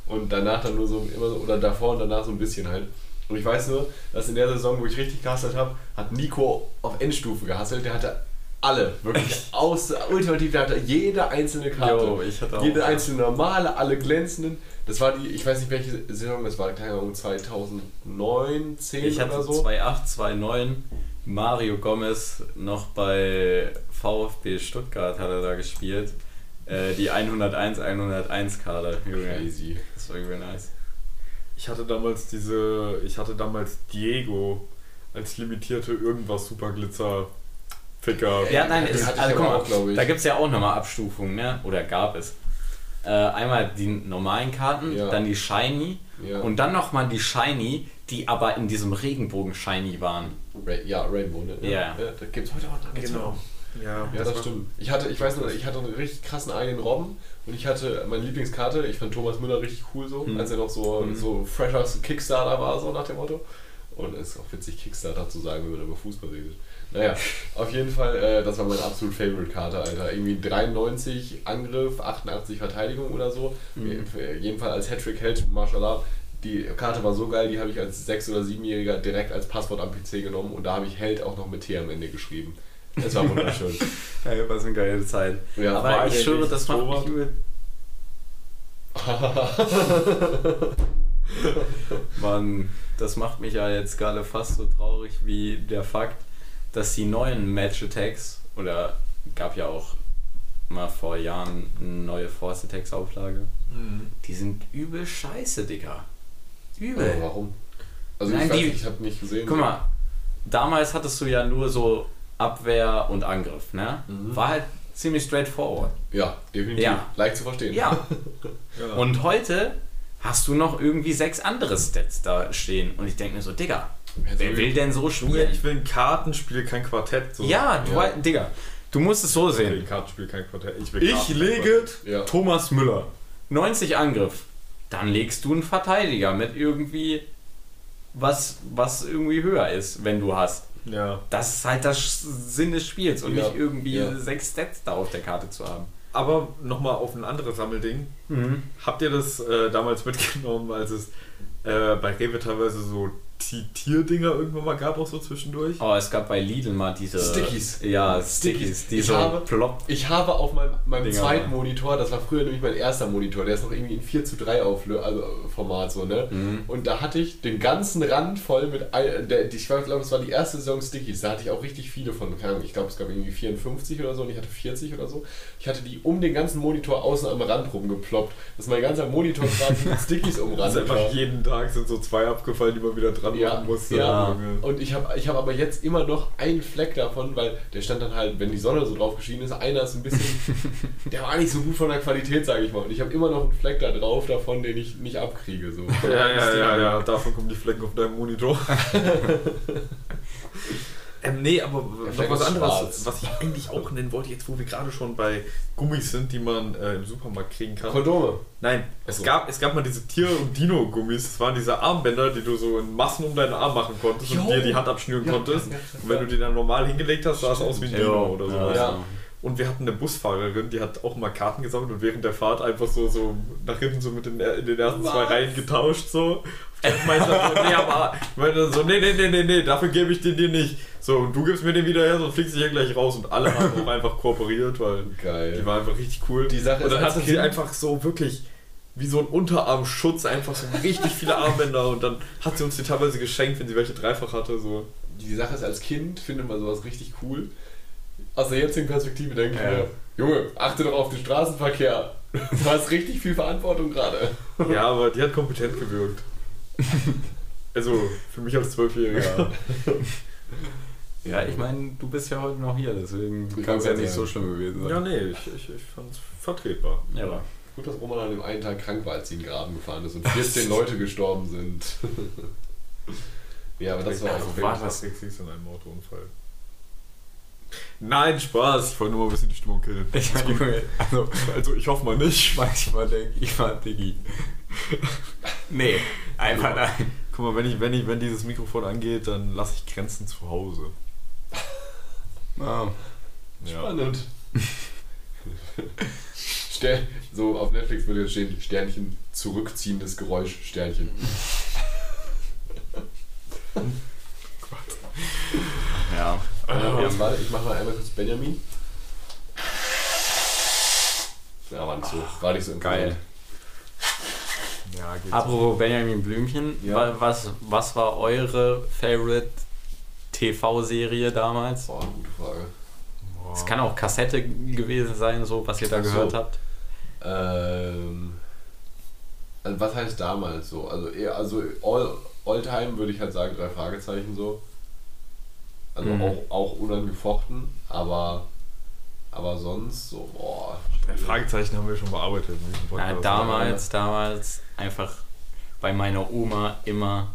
Und danach dann nur so immer so, oder davor und danach so ein bisschen halt. Und ich weiß nur, dass in der Saison, wo ich richtig gehasselt habe, hat Nico auf Endstufe gehasselt. Der hatte alle, wirklich aus, ultimativ, der hatte jede einzelne Karte. Jo, ich hatte auch. Jede einzelne normale, alle glänzenden. Das war die, ich weiß nicht welche Saison das war, keine Ahnung, 2009, 10 Ich oder hatte so. 2,8, 2,9. Mario Gomez noch bei VfB Stuttgart hat er da gespielt. Äh, die 101, 101 Kader. Junge, Crazy. Das war übel nice. Ich hatte damals diese, ich hatte damals Diego als limitierte irgendwas Superglitzer Ficker. Ja, nein, es, ich also guck mal, auch, da gibt es ja auch nochmal Abstufungen, ne? oder gab es. Äh, einmal die normalen Karten, Ja. dann die Shiny Ja. und dann nochmal die Shiny, die aber in diesem Regenbogen-Shiny waren. Ra ja, Rainbow, ne? Ja. ja da gibt's heute auch noch. Genau. Ja, Ja, das war- stimmt. Ich hatte, ich weiß nur, ich hatte einen richtig krassen eigenen Robben und ich hatte meine Lieblingskarte. Ich fand Thomas Müller richtig cool so, Hm. als er noch so, Hm. so fresher Kickstarter war, so nach dem Motto. Und es ist auch witzig, Kickstarter zu sagen, wenn man über Fußball redet. Naja, auf jeden Fall, äh, das war meine absolut Favorite-Karte, Alter. Irgendwie 93 Angriff, 88 Verteidigung oder so. Mhm. Jedenfalls als Hattrick-Held, Mashallah. Die Karte war so geil, die habe ich als 6- oder 7-Jähriger direkt als Passwort am PC genommen und da habe ich Held auch noch mit T am Ende geschrieben. Es war wunderschön. Hey, was eine geile Zeit. Ja, aber ich schwöre, das macht mich übel. Mann, das macht mich ja jetzt gerade fast so traurig wie der Fakt, dass die neuen Match Attacks, oder gab ja auch mal vor Jahren eine neue Force Attacks Auflage, Mhm. die sind übel scheiße, Digga. Aber Übel. warum? Also Nein, ich weiß die- ich habe nicht gesehen. Guck mal, damals hattest du ja nur so Abwehr und Angriff, ne? Mhm. War halt ziemlich straightforward. Ja, definitiv. Ja. Leicht zu verstehen. Ja. Ja. Und heute hast du noch irgendwie sechs andere Stats da stehen. Und ich denke mir so, Digga, wer will denn so spielen? ich will ein Kartenspiel, kein Quartett. So. Ja, du, Ja. wei- Digga, du musst es so Ich will ein sehen. Kartenspiel, kein Quartett. Ich, will Ich lege Ja. Thomas Müller 90 Angriff. Dann legst du einen Verteidiger mit irgendwie was, was irgendwie höher ist, wenn du hast. Ja. Das ist halt das Sinn des Spiels und Ja, nicht irgendwie ja. sechs Stats da auf der Karte zu haben. Aber nochmal auf ein anderes Sammelding. Habt ihr das äh, damals mitgenommen, als es äh, bei Rewe teilweise so Tierdinger irgendwann mal gab, auch so zwischendurch. Oh, es gab bei Lidl mal diese. Stickies. Ja, Stickies. Die Ich so habe- plopp. Ich habe auf meinem, meinem Dinger, zweiten? Monitor, das war früher nämlich mein erster Monitor, der ist noch irgendwie in 4 zu 3 Auflö also äh, Format so, ne? Mhm. Und da hatte ich den ganzen Rand voll mit, der, ich glaube, das war die erste Saison Stickies, da hatte ich auch richtig viele von, keine Ahnung, ich glaube, es gab irgendwie 54 oder so und ich hatte 40 oder so. Ich hatte die um den ganzen Monitor außen am Rand rumgeploppt, dass mein ganzer Monitor quasi mit Stickies Das ist umrandet war. einfach jeden Tag sind so zwei abgefallen, die man wieder dran Ja, machen musste. ja. Und ich habe ich hab aber jetzt immer noch einen Fleck davon, weil der stand dann halt, wenn die Sonne so drauf geschienen ist, einer ist ein bisschen, der war nicht so gut von der Qualität, sage ich mal. Und ich habe immer noch einen Fleck da drauf davon, den ich nicht abkriege. So. Ja, ja, ja, ja, davon kommen die Flecken auf deinem Monitor. ähm, nee, aber noch was anderes, schwarz. was ich eigentlich auch nennen wollte, jetzt wo wir gerade schon bei Gummis sind, die man äh, im Supermarkt kriegen kann. Kondome. Nein, es, Ach so. gab, es gab mal diese Tier- und Dino-Gummis. Das waren diese Armbänder, die du so in Massen um deinen Arm machen konntest und Jo. dir die Hand abschnüren Ja, konntest. ja, ja, und wenn du die dann normal hingelegt hast, sah es aus wie ein Dino oder so. Ja, Ja. Und wir hatten eine Busfahrerin, die hat auch mal Karten gesammelt und während der Fahrt einfach so, so nach hinten so mit den, in den ersten zwei Was? Reihen getauscht so. Und meinte dann so, nee, aber ich meinte so, nee, nee, nee, nee, nee, dafür gebe ich den dir nicht. So, und du gibst mir den wieder her, sonst fliegst du hier gleich raus. Und alle haben auch einfach kooperiert, weil Geil. die war einfach richtig cool. Die Sache und dann hatte sie einfach so wirklich wie so ein Unterarmschutz, einfach so richtig viele Armbänder und dann hat sie uns die teilweise geschenkt, wenn sie welche dreifach hatte. So. Die Sache ist, als Kind findet man sowas richtig cool. Aus der jetzigen Perspektive denke ich Ja. mir, Junge, achte doch auf den Straßenverkehr. Du hast richtig viel Verantwortung gerade. Ja, aber die hat kompetent gewirkt. Also für mich als Zwölfjähriger. Ja, ich meine, du bist ja heute noch hier, deswegen Ich kann es ja nicht so sagen. schlimm gewesen sein. Ja, nee, ich, ich, ich fand es vertretbar. Ja, aber Gut, dass Roman an dem einen Tag krank war, als sie in den Graben gefahren ist und 14 Leute gestorben sind. ja, aber das war also auch war das in einem Autounfall. Nein, Spaß. Ich wollte nur mal ein bisschen die Stimmung killen. ich meine, Junge, also Also ich hoffe mal nicht. manchmal denke ich mal, Diggi. Nee, einfach nein. Guck mal, wenn, ich, wenn, ich, wenn dieses Mikrofon angeht, dann lasse ich Grenzen zu Hause. Oh. Ja. Spannend. So auf Netflix würde jetzt stehen, Sternchen, zurückziehendes Geräusch, Sternchen. Ja. Äh, jetzt warte, ich mache mal einmal kurz Benjamin. Ja, war nicht so, war nicht so Geil. Ja, geht Apropos Benjamin Blümchen, Ja. wa- was, was war eure Favorite TV-Serie damals? Boah, gute Frage. so. Es kann auch Kassette gewesen sein, so was ihr da so. gehört habt. Ähm, also was heißt damals so? Also eher, also all, all time würde ich halt sagen, drei Fragezeichen so. Also Mhm. auch, auch unangefochten, aber, aber sonst so, boah. Drei Fragezeichen haben wir schon bearbeitet. in diesem Ja, damals, damals einfach bei meiner Oma immer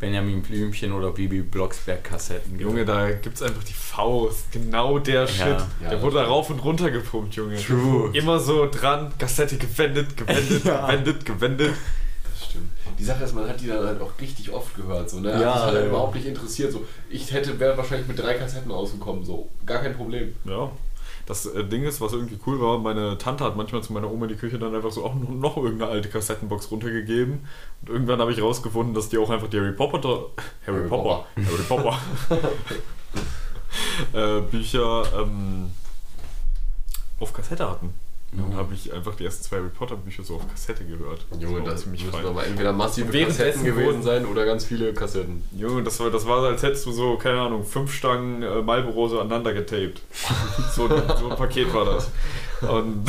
Benjamin Blümchen oder Bibi Blocksberg Kassetten. Junge, da gibt's einfach die Faust. Genau der Shit. Ja, der wurde da rauf und runter gepumpt, Junge. True. Immer so dran, Kassette gewendet, gewendet, Ja. gewendet, gewendet. Das stimmt. Die Sache ist, man hat die dann halt auch richtig oft gehört. So, ne? Ja, das hat halt ja. überhaupt nicht interessiert. So, ich hätte wäre wahrscheinlich mit drei Kassetten ausgekommen. So, gar kein Problem. Ja. Das äh, Ding ist, was irgendwie cool war, meine Tante hat manchmal zu meiner Oma in die Küche dann einfach so auch noch, noch irgendeine alte Kassettenbox runtergegeben. Und irgendwann habe ich rausgefunden, dass die auch einfach die Harry Potter. Harry, Harry Popper. Harry Popper. äh, Bücher ähm, auf Kassette hatten. Dann habe ich einfach die ersten zwei Harry Potter Bücher so auf Kassette gehört. Junge, das ziemlich müssen fein. aber entweder massive Kassetten gewesen sein oder ganz viele Kassetten. Junge, das war, das war, als hättest du so, keine Ahnung, fünf Stangen äh, Marlboro so aneinander getaped. so, ein- so ein Paket war das. Und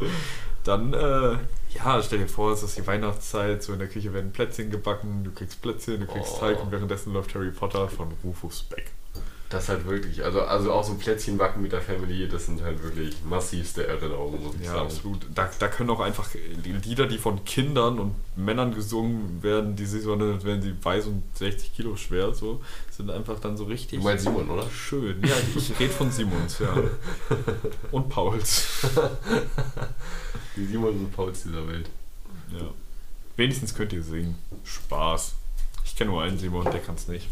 dann, äh, ja, stell dir vor, es ist die Weihnachtszeit, so in der Küche werden Plätzchen gebacken, du kriegst Plätzchen, du kriegst Oh. Teig und währenddessen läuft Harry Potter von Rufus Beck. Das halt wirklich, also, also auch so ein Plätzchen backen mit der Family, das sind halt wirklich massivste Erinnerungen, muss ich Ja, sagen. absolut. Da, da können auch einfach Lieder, die von Kindern und Männern gesungen werden, die sich so, als wären sie weiß und 60 Kilo schwer, so, sind einfach dann so richtig. Du meinst Simon, oder? Schön. Ja, ich rede von Simons, ja. Und Pauls. Die Simon und Pauls dieser Welt. Ja. Wenigstens könnt ihr singen. Spaß. Ich kenne nur einen Simon, der kann es nicht.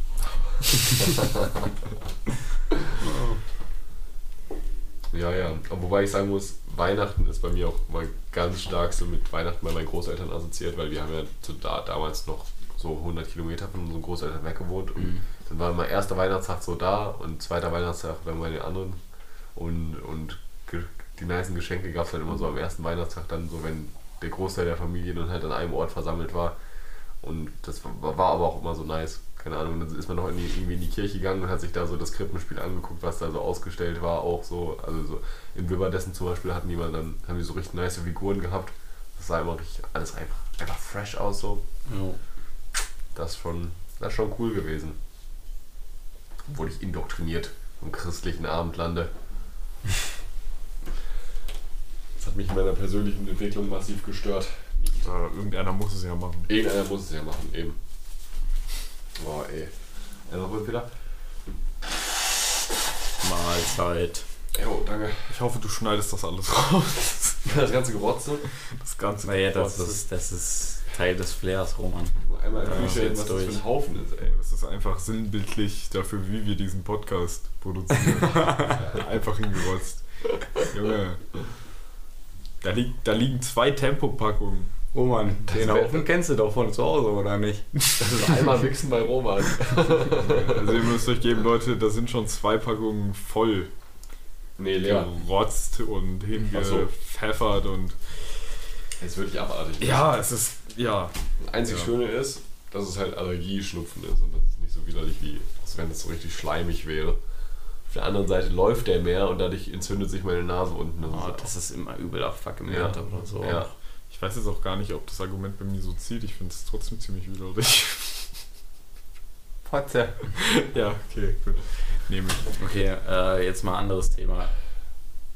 Ja, ja. Aber wobei ich sagen muss, Weihnachten ist bei mir auch mal ganz stark so mit Weihnachten bei meinen Großeltern assoziiert, weil wir haben ja so da, damals noch so 100 Kilometer von unseren Großeltern weg gewohnt. Und Mhm. dann war immer erster Weihnachtstag so da und zweiter Weihnachtstag dann bei den anderen. Und, und die nicen Geschenke gab es halt immer so am ersten Weihnachtstag dann so, wenn der Großteil der Familie dann halt an einem Ort versammelt war. Und das war, war aber auch immer so nice. Keine Ahnung, dann ist man noch in die, irgendwie in die Kirche gegangen und hat sich da so das Krippenspiel angeguckt, was da so ausgestellt war, auch so. Also so in Wilberdessen zum Beispiel hatten die mal dann, haben die so richtig nice Figuren gehabt. Das sah immer richtig alles einfach, einfach fresh aus so. Jo. Das ist schon, das ist schon cool gewesen. Obwohl ich indoktriniert im christlichen Abend lande. Das hat mich in meiner persönlichen Entwicklung massiv gestört. Ja, irgendeiner muss es ja machen. Irgendeiner muss es ja machen, eben. Boah, ey. Einmal kurz wieder. Mahlzeit. Jo, danke. Ich hoffe, du schneidest das alles raus. Das ganze Gerotze. Das Ganze. Naja, das ist, das ist Teil des Flairs, Roman. Einmal Ja, jetzt was das für durch. ein Haufen ist, ey. Das ist einfach sinnbildlich dafür, wie wir diesen Podcast produzieren. einfach hingerotzt. Junge. Da, liegt, da liegen zwei Tempopackungen. Roman, den wär- Haufen kennst du doch von zu Hause, oder nicht? Das ist einmal Wichsen bei Roman. Also ihr müsst euch geben, Leute, da sind schon zwei Packungen voll Nee, leer. gerotzt und Ach so. hingepfeffert und. Es ist wirklich abartig. Ja, es ist. Ja. Das einzig Ja. Schöne ist, dass es halt Allergieschnupfen ist und dass es nicht so widerlich wie, als wenn es so richtig schleimig wäre. Auf der anderen Seite läuft der mehr und dadurch entzündet sich meine Nase unten. Das Oh, ist das ist immer übel auf Fucking Ja. Oder so. Ja. Ich weiß jetzt auch gar nicht, ob das Argument bei mir so zieht. Ich finde es trotzdem ziemlich widerlich. Potze. ja, okay, gut. Nehme ich. Okay, äh, jetzt mal anderes Thema.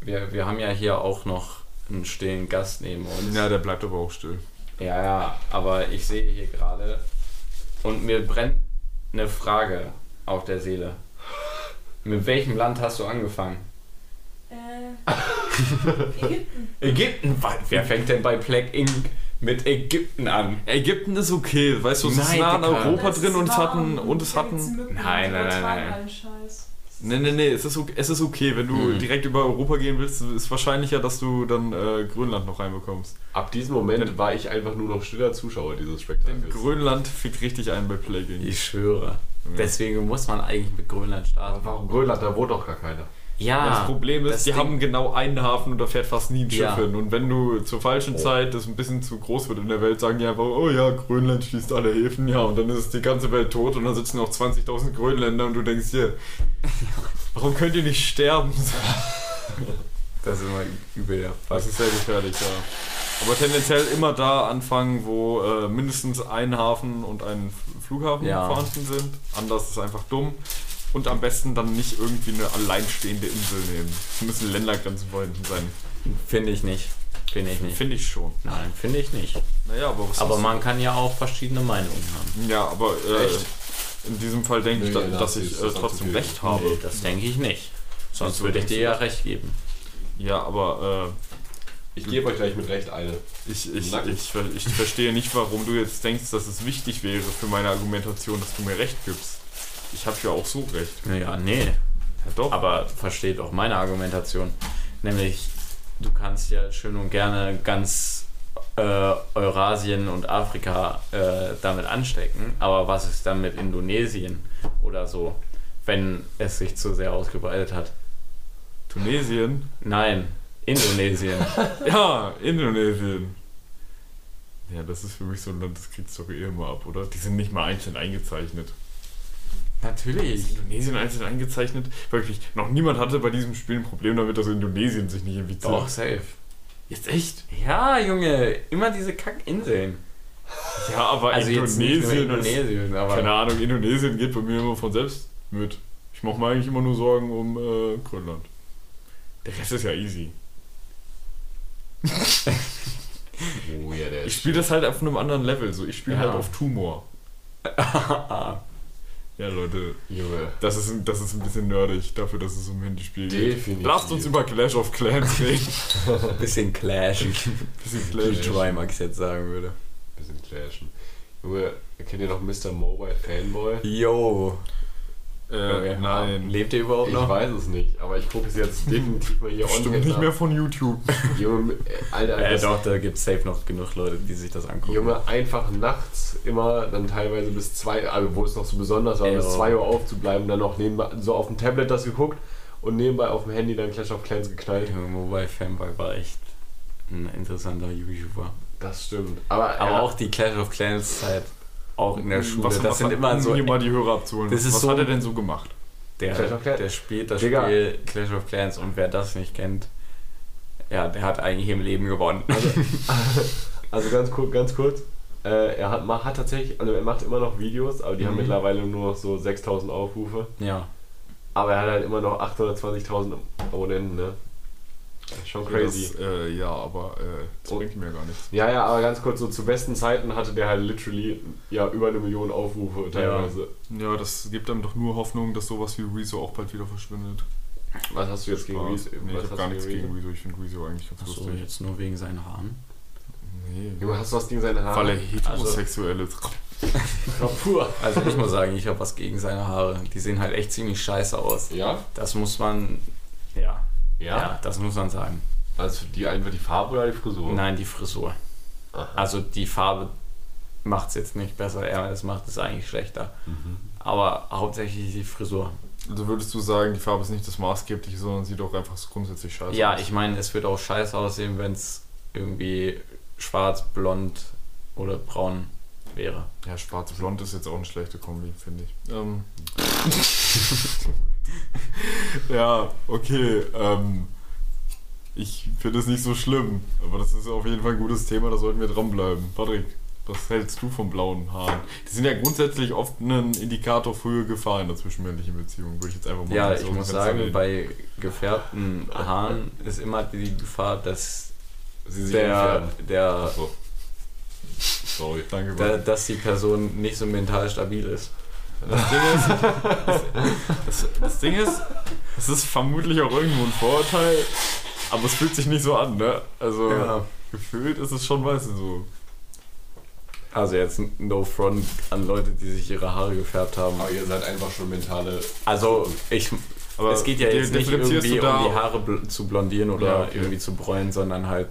Wir, wir haben ja hier auch noch einen stillen Gast neben uns. Ja, der bleibt aber auch still. Ja, ja, aber ich sehe hier gerade und mir brennt eine Frage auf der Seele. Mit welchem Land hast du angefangen? Äh, Ägypten. Ägypten? Wer fängt denn bei Plague Inc. mit Ägypten an? Ägypten ist okay, weißt du, es ist Nein, nah an. Europa drin und es war hatten und es hatten. Nein, nein, nein, nein. allen Scheiß. Nee, nee, nee, es ist okay, es ist okay. wenn du Mhm. direkt über Europa gehen willst, ist wahrscheinlicher, dass du dann äh, Grönland noch reinbekommst. Ab diesem Moment war ich einfach nur noch stiller Zuschauer dieses Denn Spektakels. Grönland fickt richtig ein bei Plaguing. Ich schwöre. Deswegen muss man eigentlich mit Grönland starten. Aber warum Grönland? Da wohnt doch gar keiner. Ja, das Problem ist, das die Ding- haben genau einen Hafen und da fährt fast nie ein Schiff Ja. hin. Und wenn du zur falschen Oh. Zeit das ein bisschen zu groß wird in der Welt, sagen die einfach, oh ja, Grönland schließt alle Häfen, ja, und dann ist die ganze Welt tot und dann sitzen noch 20.000 Grönländer und du denkst dir, warum könnt ihr nicht sterben? das ist immer übel Fuck. Das ist sehr gefährlich, ja. Aber tendenziell immer da anfangen, wo äh, mindestens ein Hafen und ein Flughafen Ja. vorhanden sind. Anders ist einfach dumm. Und am besten dann nicht irgendwie eine alleinstehende Insel nehmen. Es müssen Ländergrenzen vorhanden sein. Finde ich nicht. Finde ich nicht. Finde ich schon. Nein, finde ich nicht. Naja, aber was Aber man kann ja auch verschiedene Meinungen haben. Ja, aber äh, in diesem Fall denke ich, Nee, da, ja, dass das ich äh, trotzdem recht habe. Nee, das denke ich nicht. Sonst würde ich dir ja recht geben. Ja, aber Ich gebe euch gleich mit Recht eine. äh, ich, ich, ich, ver- ich verstehe nicht, warum du jetzt denkst, dass es wichtig wäre für meine Argumentation, dass du mir recht gibst. Ich habe ja auch so recht. Ja, nee. Ja, doch. Aber versteht auch meine Argumentation. Nämlich, du kannst ja schön und gerne ganz äh, Eurasien und Afrika äh, damit anstecken. Aber was ist dann mit Indonesien oder so, wenn es sich zu sehr ausgebreitet hat? Tunesien? Nein, Indonesien. Ja, Indonesien. Ja, das ist für mich so ein Land, das kriegst du doch eh immer ab, oder? Die sind nicht mal einzeln eingezeichnet. Natürlich. Ist Indonesien einzeln eingezeichnet? Wirklich, noch niemand hatte bei diesem Spiel ein Problem damit, dass Indonesien sich nicht infiziert. Doch, safe. Jetzt echt? Ja, Junge, immer diese Kackinseln. Ja, aber Also nur Indonesien. ist- Indonesien, aber. Keine Ahnung, Indonesien geht bei mir immer von selbst mit. Ich mache mir eigentlich immer nur Sorgen um äh, Grönland. Der Rest ist ja easy. Oh ja, Ich spiele das halt auf einem anderen Level. So, ich spiele Ja. halt auf Tumor. Ja, Leute, Junge. das ist, ein- das ist ein bisschen nerdig dafür, dass es um Handyspiel geht. Definitiv. Lasst uns über Clash of Clans reden. Bisschen Clash, bisschen wie Clash. Trimax jetzt sagen würde. Bisschen clashen. Junge, kennt ihr noch Mr. Mobile Fanboy? Yo. Äh, nein. Lebt ihr überhaupt Ich noch? weiß es nicht, aber ich gucke es jetzt definitiv mal hier Stimmt online nicht nach. mehr von YouTube. Junge, äh, Alter, Äh, doch, da gibt es safe noch genug Leute, die sich das angucken. Junge, einfach nachts immer dann teilweise bis zwei, also wo es noch so besonders war, Ey, bis oh. zwei Uhr aufzubleiben, dann noch nebenbei, so auf dem Tablet das geguckt und nebenbei auf dem Handy dann Clash of Clans geknallt. Junge, Mobile Fanboy war echt ein interessanter YouTuber. Das stimmt. Aber, Aber ja, auch die Clash of Clans Zeit, auch in der Schule, was, das was sind hat, immer um so. hier mal die Hörer abzuholen. Das ist was so- hat er denn so gemacht? Der, Clash of Clans? der spielt das Digga. Spiel Clash of Clans und wer das nicht kennt, ja, der hat eigentlich im Leben gewonnen. also ganz, kur ganz kurz, äh, er hat, ma- hat tatsächlich, also er macht immer noch Videos, aber die haben Mhm. mittlerweile nur noch so 6000 Aufrufe. ja. Aber er hat halt immer noch 820.000 Abonnenten, ne? Schon crazy. Das, äh, ja, aber äh, das Oh. bringt mir gar nichts. Ja, ja, aber ganz kurz, so zu besten Zeiten hatte der halt literally ja über eine Million Aufrufe teilweise. Ja, das gibt einem doch nur Hoffnung, dass sowas wie Rezo auch bald wieder verschwindet. Was hast du jetzt gegen. Rezo? Nee, ich habe gar du nichts gegen Rezo. Ich finde Rezo eigentlich ganz Achso, lustig. jetzt nur wegen seinen Haaren. Nee. Junge, hast du was gegen seine Haare? Weil er heterosexuell ist. Kapur. Also ich muss sagen, ich habe was gegen seine Haare. Die sehen halt echt ziemlich scheiße aus. Ja? Das muss man, ja, ja, Ja? das muss man sagen. Also die einfach die Farbe oder die Frisur? Nein, die Frisur. Aha. Also die Farbe macht es jetzt nicht besser, eher es macht es eigentlich schlechter. Mhm. Aber hauptsächlich die Frisur. Also würdest du sagen, die Farbe ist nicht das Maßgebliche, sondern sieht auch einfach so grundsätzlich scheiße Ja, aus? ich meine, es wird auch scheiße aussehen, wenn es irgendwie schwarz, blond oder braun wäre. Ja, schwarz-blond ist jetzt auch eine schlechte Kombi, finde ich. Ähm. ja, okay. Ähm, ich finde es nicht so schlimm, aber das ist auf jeden Fall ein gutes Thema, da sollten wir dranbleiben. Patrick, was hältst du von blauen Haaren? Die sind ja grundsätzlich oft ein Indikator für Gefahr in der zwischenmännlichen Beziehung, würde ich jetzt einfach mal Ja, so ich muss sagen, lehnen. bei gefärbten Haaren ist immer die Gefahr, dass der, der, So. Sorry. Danke, Patrick. dass die Person nicht so mental stabil ist. Das Ding ist, das, das Ding ist, es ist vermutlich auch irgendwo ein Vorurteil, aber es fühlt sich nicht so an, ne? Also Ja. gefühlt ist es schon meistens so. Also jetzt no front an Leute, die sich ihre Haare gefärbt haben. Aber ihr seid einfach schon mentale. Also ich, Aber es geht ja jetzt nicht irgendwie du um die Haare bl zu blondieren oder Ja, okay. irgendwie zu bräunen, sondern halt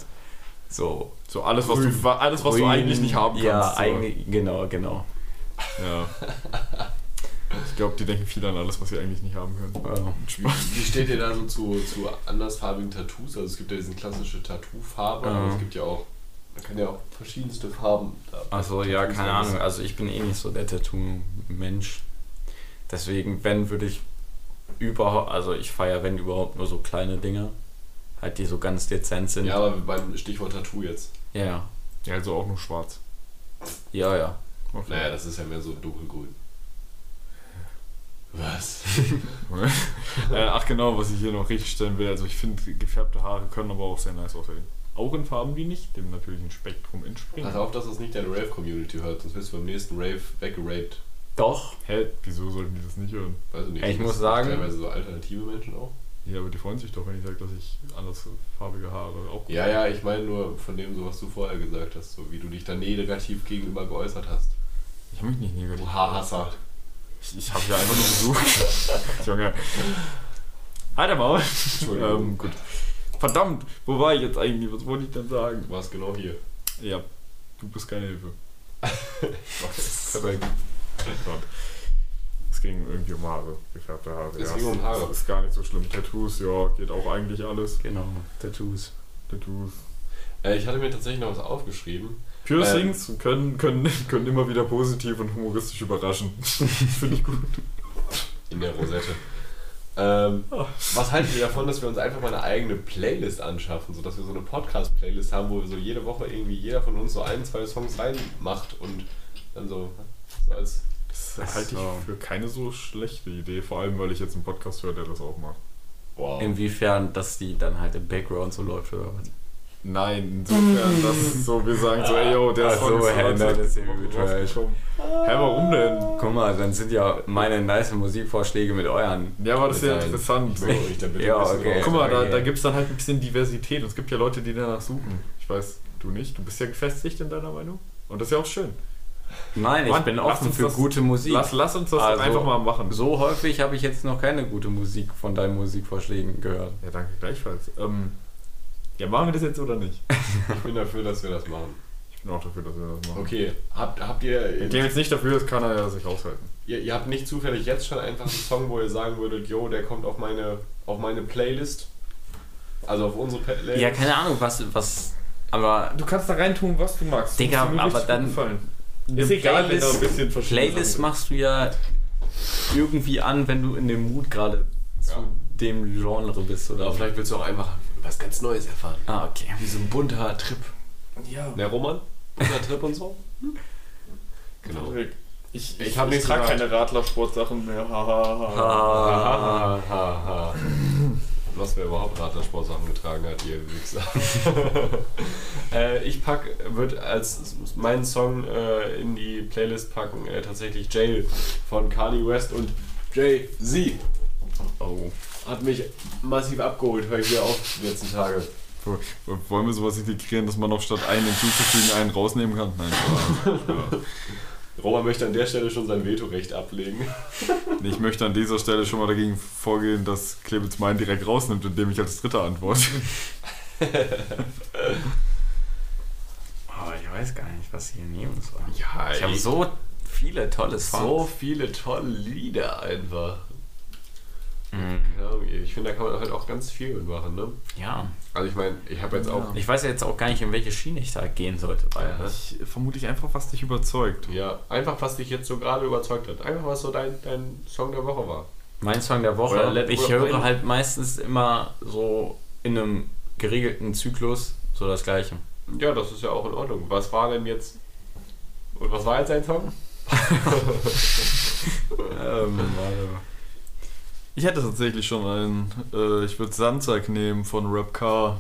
so so alles, was grün- du, alles, was du grün- eigentlich nicht haben kannst. Ja, so. eigentlich, genau, genau. Ja. Ich glaube, die denken viel an alles, was sie eigentlich nicht haben können. Ja. Wie, wie steht ihr da so zu, zu andersfarbigen Tattoos? Also es gibt ja diese klassische Tattoo-Farbe, Ja. aber es gibt ja auch, man kann ja auch verschiedenste Farben. da- Also ja, keine haben. Ahnung. Also ich bin eh nicht so der Tattoo-Mensch. Deswegen, wenn, würde ich überhaupt, also ich feiere, wenn überhaupt, nur so kleine Dinge. Halt, die so ganz dezent sind. Ja, aber beim Stichwort Tattoo jetzt. ja, ja. Ja, also auch nur schwarz. Ja, ja. Okay. Naja, das ist ja mehr so dunkelgrün. Was? äh, ach genau, was ich hier noch richtig stellen will. Also ich finde, gefärbte Haare können aber auch sehr nice aussehen. Auch in Farben, die nicht dem natürlichen Spektrum entspringen. Pass auf, dass das nicht deine Rave-Community hört, sonst wirst du beim nächsten Rave weggeraped. Doch. Hä? Wieso sollten die das nicht hören? Weiß ich nicht. Ich muss sagen- Teilweise so alternative Menschen auch. Ja, aber die freuen sich doch, wenn ich sage, dass ich andersfarbige Haare auch Ja, ja, ich meine nur von dem, so was du vorher gesagt hast, so wie du dich da negativ gegenüber geäußert hast. Ich habe mich nicht negativ. Du Haarhasser. Ich, ich habe ja einfach nur besucht. Junge. Der Maul. Entschuldigung. Ähm, gut. Verdammt, wo war ich jetzt eigentlich? Was wollte ich denn sagen? Du warst genau hier. Ja, du bist keine Hilfe. Perfekt. Gott. Es ging irgendwie um Haare, gefärbte Haare. Es ging um Haare. Das ist gar nicht so schlimm. Tattoos, ja, geht auch eigentlich alles. Genau. Tattoos. Tattoos. Äh, ich hatte mir tatsächlich noch was aufgeschrieben. Piercings können, können, können immer wieder positiv und humoristisch überraschen. Finde ich gut. In der Rosette. Ähm, Ah. was haltet ihr davon, dass wir uns einfach mal eine eigene Playlist anschaffen, sodass wir so eine Podcast-Playlist haben, wo wir so jede Woche irgendwie jeder von uns so ein, zwei Songs reinmacht und dann so, so als. Das halte ich so. für keine so schlechte Idee, vor allem weil ich jetzt einen Podcast höre, der das auch macht. Wow. Inwiefern, dass die dann halt im Background so läuft oder was? Nein, insofern, das ist so, wir sagen so, ey yo, der Song so, ist hä, heute nein, das ist irgendwie trash. Hä, warum denn? Guck mal, dann sind ja meine nice Musikvorschläge mit euren. Ja, aber das ist ja interessant. So, ich da bitte Ja, okay. Guck mal, da, da gibt es dann halt ein bisschen Diversität und es gibt ja Leute, die danach suchen. Ich weiß, du nicht, du bist ja gefestigt in deiner Meinung und das ist ja auch schön. Nein, ich Mann, bin lass offen für das- gute Musik. Lass, lass uns das Also, einfach mal machen. So häufig habe ich jetzt noch keine gute Musik von deinen Musikvorschlägen gehört. Ja, danke, gleichfalls. Ähm, ja, machen wir das jetzt oder nicht? Ich bin dafür, dass wir das machen. Ich bin auch dafür, dass wir das machen. Okay, habt, habt ihr, Wenn Clemens nicht dafür ist, kann er ja sich raushalten. ihr, ihr habt nicht zufällig jetzt schon einfach einen Song, wo ihr sagen würdet, yo, der kommt auf meine, auf meine Playlist? Also auf unsere Playlist? Ja, keine Ahnung, was, was, aber Du kannst da reintun, was du magst. Digga, Das aber dann- gefallen. Ist egal, wenn da ein Playlist- bisschen verschiedene Playlist machst du ja irgendwie an, wenn du in dem Mut gerade zu Ja. Dem Genre bist, oder? Oder vielleicht willst du auch einfach was ganz Neues erfahren. Ah, okay. Wie so ein bunter Trip. Ja. Der Roman? Bunter Trip und so? Genau. Ich, Ich ich, hab ich nichts trage gesagt. keine Radlersportsachen mehr. Ha, ha, ha. Ha, ha, ha. Was wer überhaupt Radlersportsachen getragen hat, ihr Wichser. äh, ich pack, würde als meinen Song äh, in die Playlist packen, äh, tatsächlich Jail von Kanye West und Jay-Z. Oh. Hat mich massiv abgeholt, höre ich wieder auf die letzten Tage. Wollen wir sowas integrieren, dass man noch statt einen hinzuzufügen einen rausnehmen kann? Nein. Spaß. Roman möchte an der Stelle schon sein Vetorecht ablegen. Ich möchte an dieser Stelle schon mal dagegen vorgehen, dass Clemens meinen direkt rausnimmt, indem ich als Dritter antworte. Oh, ich weiß gar nicht, was ich hier nehmen soll. Ja, Ich habe so viele tolle so Songs. viele tolle Lieder einfach. Mhm. Ich finde, da kann man halt auch ganz viel mitmachen, ne? Ja. Also ich meine, ich habe jetzt auch. Ich weiß ja jetzt auch gar nicht, in welche Schiene ich da gehen sollte. Weil, Ja. Ich vermute ich einfach, was dich überzeugt. Ja, einfach was dich jetzt so gerade überzeugt hat. Einfach was so dein, dein Song der Woche war. Mein Song der Woche, Oder ich oder höre ein- halt meistens immer so in einem geregelten Zyklus so das Gleiche. Ja, das ist ja auch in Ordnung. Was war denn jetzt. Und was war jetzt dein Song? ähm, Ich hätte tatsächlich schon einen. Äh, ich würde Sandsack nehmen von Rap Car.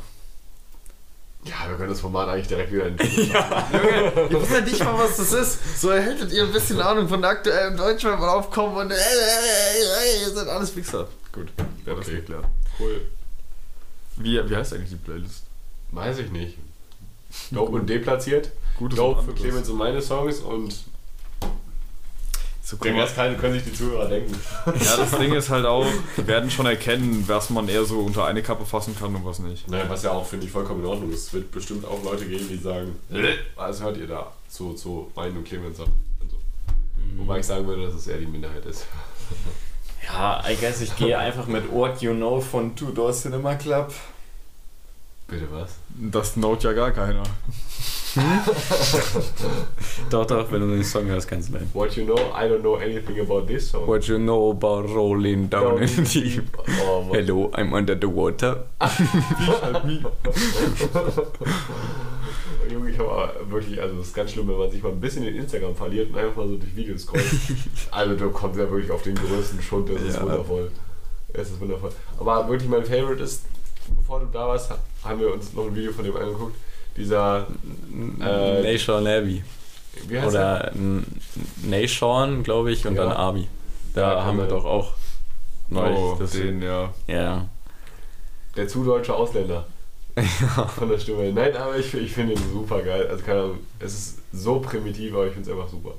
Ja, wir können das Format eigentlich direkt wieder in Junge, ihr wisst ja nicht mal, was das ist. So hättet ihr ein bisschen Ahnung von aktuellem Deutschrap und aufkommen und äh, äh, äh, ihr seid alles Wichser. Gut, wäre das Okay. geklärt. Cool. Wie, wie heißt eigentlich die Playlist? Weiß ich nicht. Dope und deplatziert. Gutes Dope für. Clemens und meine Songs und So, guck den mal. Rest kann, können sich die Zuhörer denken. Ja, das Ding ist halt auch, wir werden schon erkennen, was man eher so unter eine Kappe fassen kann und was nicht. Naja, was ja auch, finde ich, vollkommen in Ordnung ist. Es wird bestimmt auch Leute geben, die sagen, was hört ihr da zu, zu meinen und Clemens und so. Wobei ich sagen würde, dass es eher die Minderheit ist. Ja, I guess ich gehe einfach mit What You Know von Two Door Cinema Club. Bitte was? Das note ja gar keiner. Doch, doch, wenn du den Song hörst, kannst du nehmen. What you know, I don't know anything about this song. What you know about rolling down in the deep. Oh. Hello, I'm under the water. Junge, ich habe aber wirklich, also das ist ganz schlimm, wenn man sich mal ein bisschen in Instagram verliert und einfach mal so durch Videos scrollt. also du kommst ja wirklich auf den größten Schund, das ist Ja. wundervoll. Es ist wundervoll. Aber wirklich mein Favorite ist, bevor du da warst, haben wir uns noch ein Video von dem angeguckt. Dieser, Äh, Nation Abbey. wie heißt der? Oder Nation, glaube ich, und Ja. dann Abi. Da Ja, haben wir man- doch auch neulich Oh, das. den, ja. Ja. Der zu deutsche Ausländer. Von der Stimme. Nein, aber ich, ich finde ihn super geil. Also keine Ahnung, es ist so primitiv, aber ich finde es einfach super.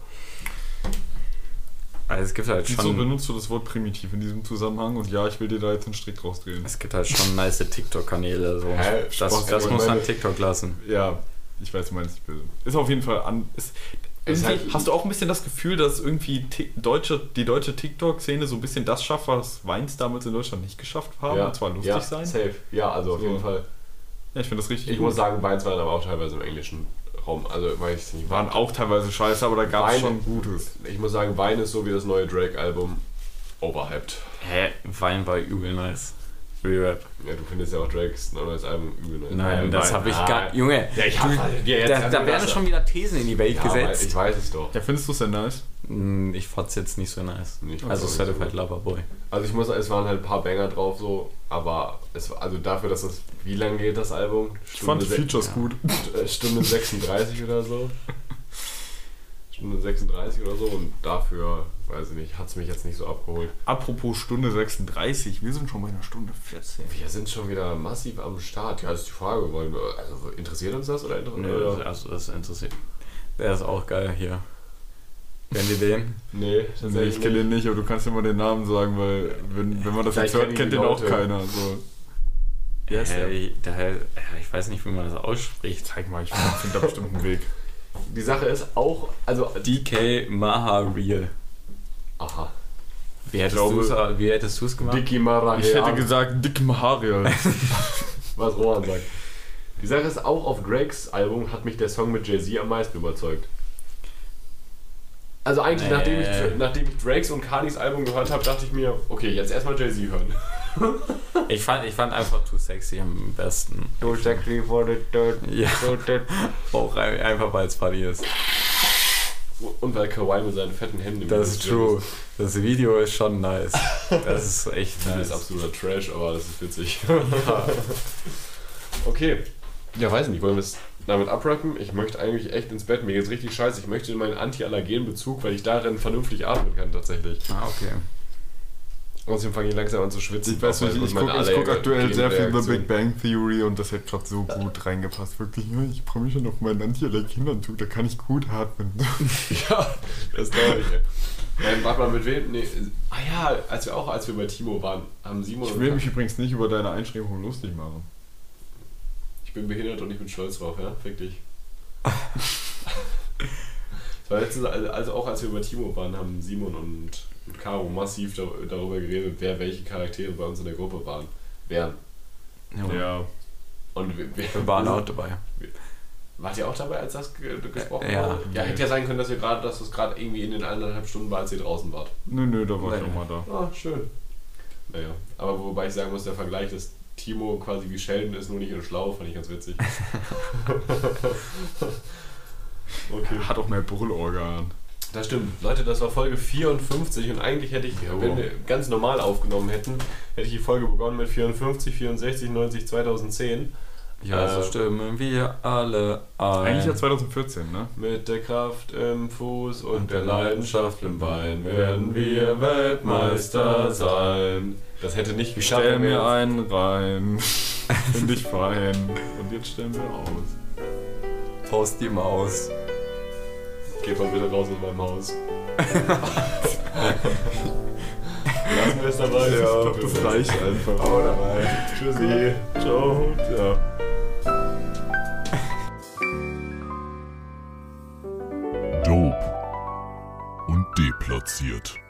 Also es gibt halt Wieso schon. benutzt du das Wort primitiv in diesem Zusammenhang? Und ja, ich will dir da jetzt einen Strick draus drehen. Es gibt halt schon nice TikTok-Kanäle. So. Hä? Das, Spaß, das muss meine- an TikTok lassen. Ja, ich weiß, du meinst nicht böse. Ist auf jeden Fall an. Ist, halt- hast du auch ein bisschen das Gefühl, dass irgendwie deutsche, die deutsche TikTok-Szene so ein bisschen das schafft, was Weins damals in Deutschland nicht geschafft haben? und zwar lustig ja, sein? Safe. Ja, also auf So. jeden Fall. Ja, ich finde das richtig Ich gut. muss sagen, Weins waren aber auch teilweise im englischen Raum. Also weiß ich nicht. Waren auch teilweise scheiße, aber da gab es schon Gutes. Ich muss sagen, Wein ist so wie das neue Drake-Album. Overhyped. Hä? Wein war übel nice. Re-Rap. Ja, du findest ja auch Drakes neues Album übel. nice. Nein, das habe ich Ah, gar. Junge, Ja, ich hab du, halt- ja, jetzt da, da werden schon wieder Thesen in die Welt Ja, gesetzt. ich weiß es doch. Ja, findest du es denn nice? Hm, Ich fand's jetzt nicht so nice. Nicht Also so. Certified Lover Boy. Also ich muss sagen, es waren halt ein paar Banger drauf so, aber es war also dafür, dass das wie lange geht das Album? Ich fand die Features gut. Stunde 36 oder so. Stunde 36 oder so und dafür, weiß ich nicht, hat es mich jetzt nicht so abgeholt. Apropos Stunde 36, wir sind schon bei einer Stunde 14. Wir sind schon wieder massiv am Start. Ja, das ist die Frage, wollen wir, also interessiert uns das oder, inter Nö, oder? also das interessiert. Der ist auch geil hier. Kennt ihr den? Nee, Nee, ich kenne den nicht, aber du kannst ja mal den Namen sagen, weil wenn, wenn man das Vielleicht jetzt hört, kennen kennt die den auch keiner. So. Der? Äh, der, ja, ich weiß nicht, wie man das ausspricht. Zeig mal, ich finde da bestimmt einen Weg. Die Sache ist auch, also. DK Mahareal. Aha. Wie hättest du es gemacht? Dicky Mara. Ich hätte gesagt, Dick Maharial. was Roman sagt. Die Sache ist, auch auf Drakes Album hat mich der Song mit Jay-Z am meisten überzeugt. Also eigentlich, Nee. nachdem, ich, nachdem ich Drakes und Kanis Album gehört habe, dachte ich mir, okay, jetzt erstmal Jay-Z hören. Ich fand, ich fand einfach Too Sexy am besten. Too sexy for the dirt. Ja. Auch ein- einfach, weil es funny ist. Und weil Kawhi mit seinen fetten Händen im Das ist true. Das Video ist schon nice. Das ist echt Das ist nice. absoluter Trash, aber das ist witzig. okay. Ja, weiß nicht, wollen wir es damit abrappen? Ich möchte eigentlich echt ins Bett. Mir geht's richtig scheiße. Ich möchte in meinen Anti-Allergen-Bezug, weil ich darin vernünftig atmen kann tatsächlich. Ah, okay. Außerdem fange ich langsam an zu schwitzen. Ich weiß nicht, ich gucke guck aktuell sehr viel The. Big Bang Theory und das hätte gerade so gut reingepasst. Wirklich, ich freue mich schon auf meinen Anti-Allergen-Anzug, da kann ich gut atmen. Ja, das glaube ich. Nein, warte mal, mit wem? Nee. Ah ja, als wir auch, als wir bei Timo waren, haben Simon Ich will mich übrigens nicht über deine Einschränkungen lustig machen. Ich bin behindert und ich bin stolz drauf, ja? Fick dich. Das war letztens, also also auch als wir bei Timo waren, haben Simon und, und Caro massiv dar- darüber geredet, wer welche Charaktere bei uns in der Gruppe waren. Wären. Ja. Und wir, wir, Wir waren auch dabei. Wart ihr auch dabei, als das ge gesprochen Ja. wurde? Ja, hätte ja sein können, dass wir gerade, dass es gerade irgendwie in den eineinhalb Stunden war, als ihr draußen wart. Nö, nö, da war ich Nee. auch mal da. Ah, schön. Naja, aber wobei ich sagen muss, der Vergleich, dass Timo quasi wie Sheldon ist, nur nicht in schlau, fand ich ganz witzig. okay. Hat auch mehr Brüllorgan. Das stimmt. Leute, das war Folge 54 und eigentlich hätte ich, Jo. wenn wir ganz normal aufgenommen hätten, hätte ich die Folge begonnen mit 54, 64, 90, 2010. Ja, Äh, so stimmen wir alle ein. Eigentlich ja 2014, ne? Mit der Kraft im Fuß und, Und der Leidenschaft im Bein werden wir Weltmeister sein. Das hätte nicht geschafft. Stell mir jetzt- einen rein. Finde ich fein. Und jetzt stellen wir aus. Post die Maus. Geht mal bitte raus aus meinem Haus. Lassen wir es dabei. Ich glaube, das reicht einfach. Hau dabei. Tschüssi. Ciao. Ja. Dope und deplatziert.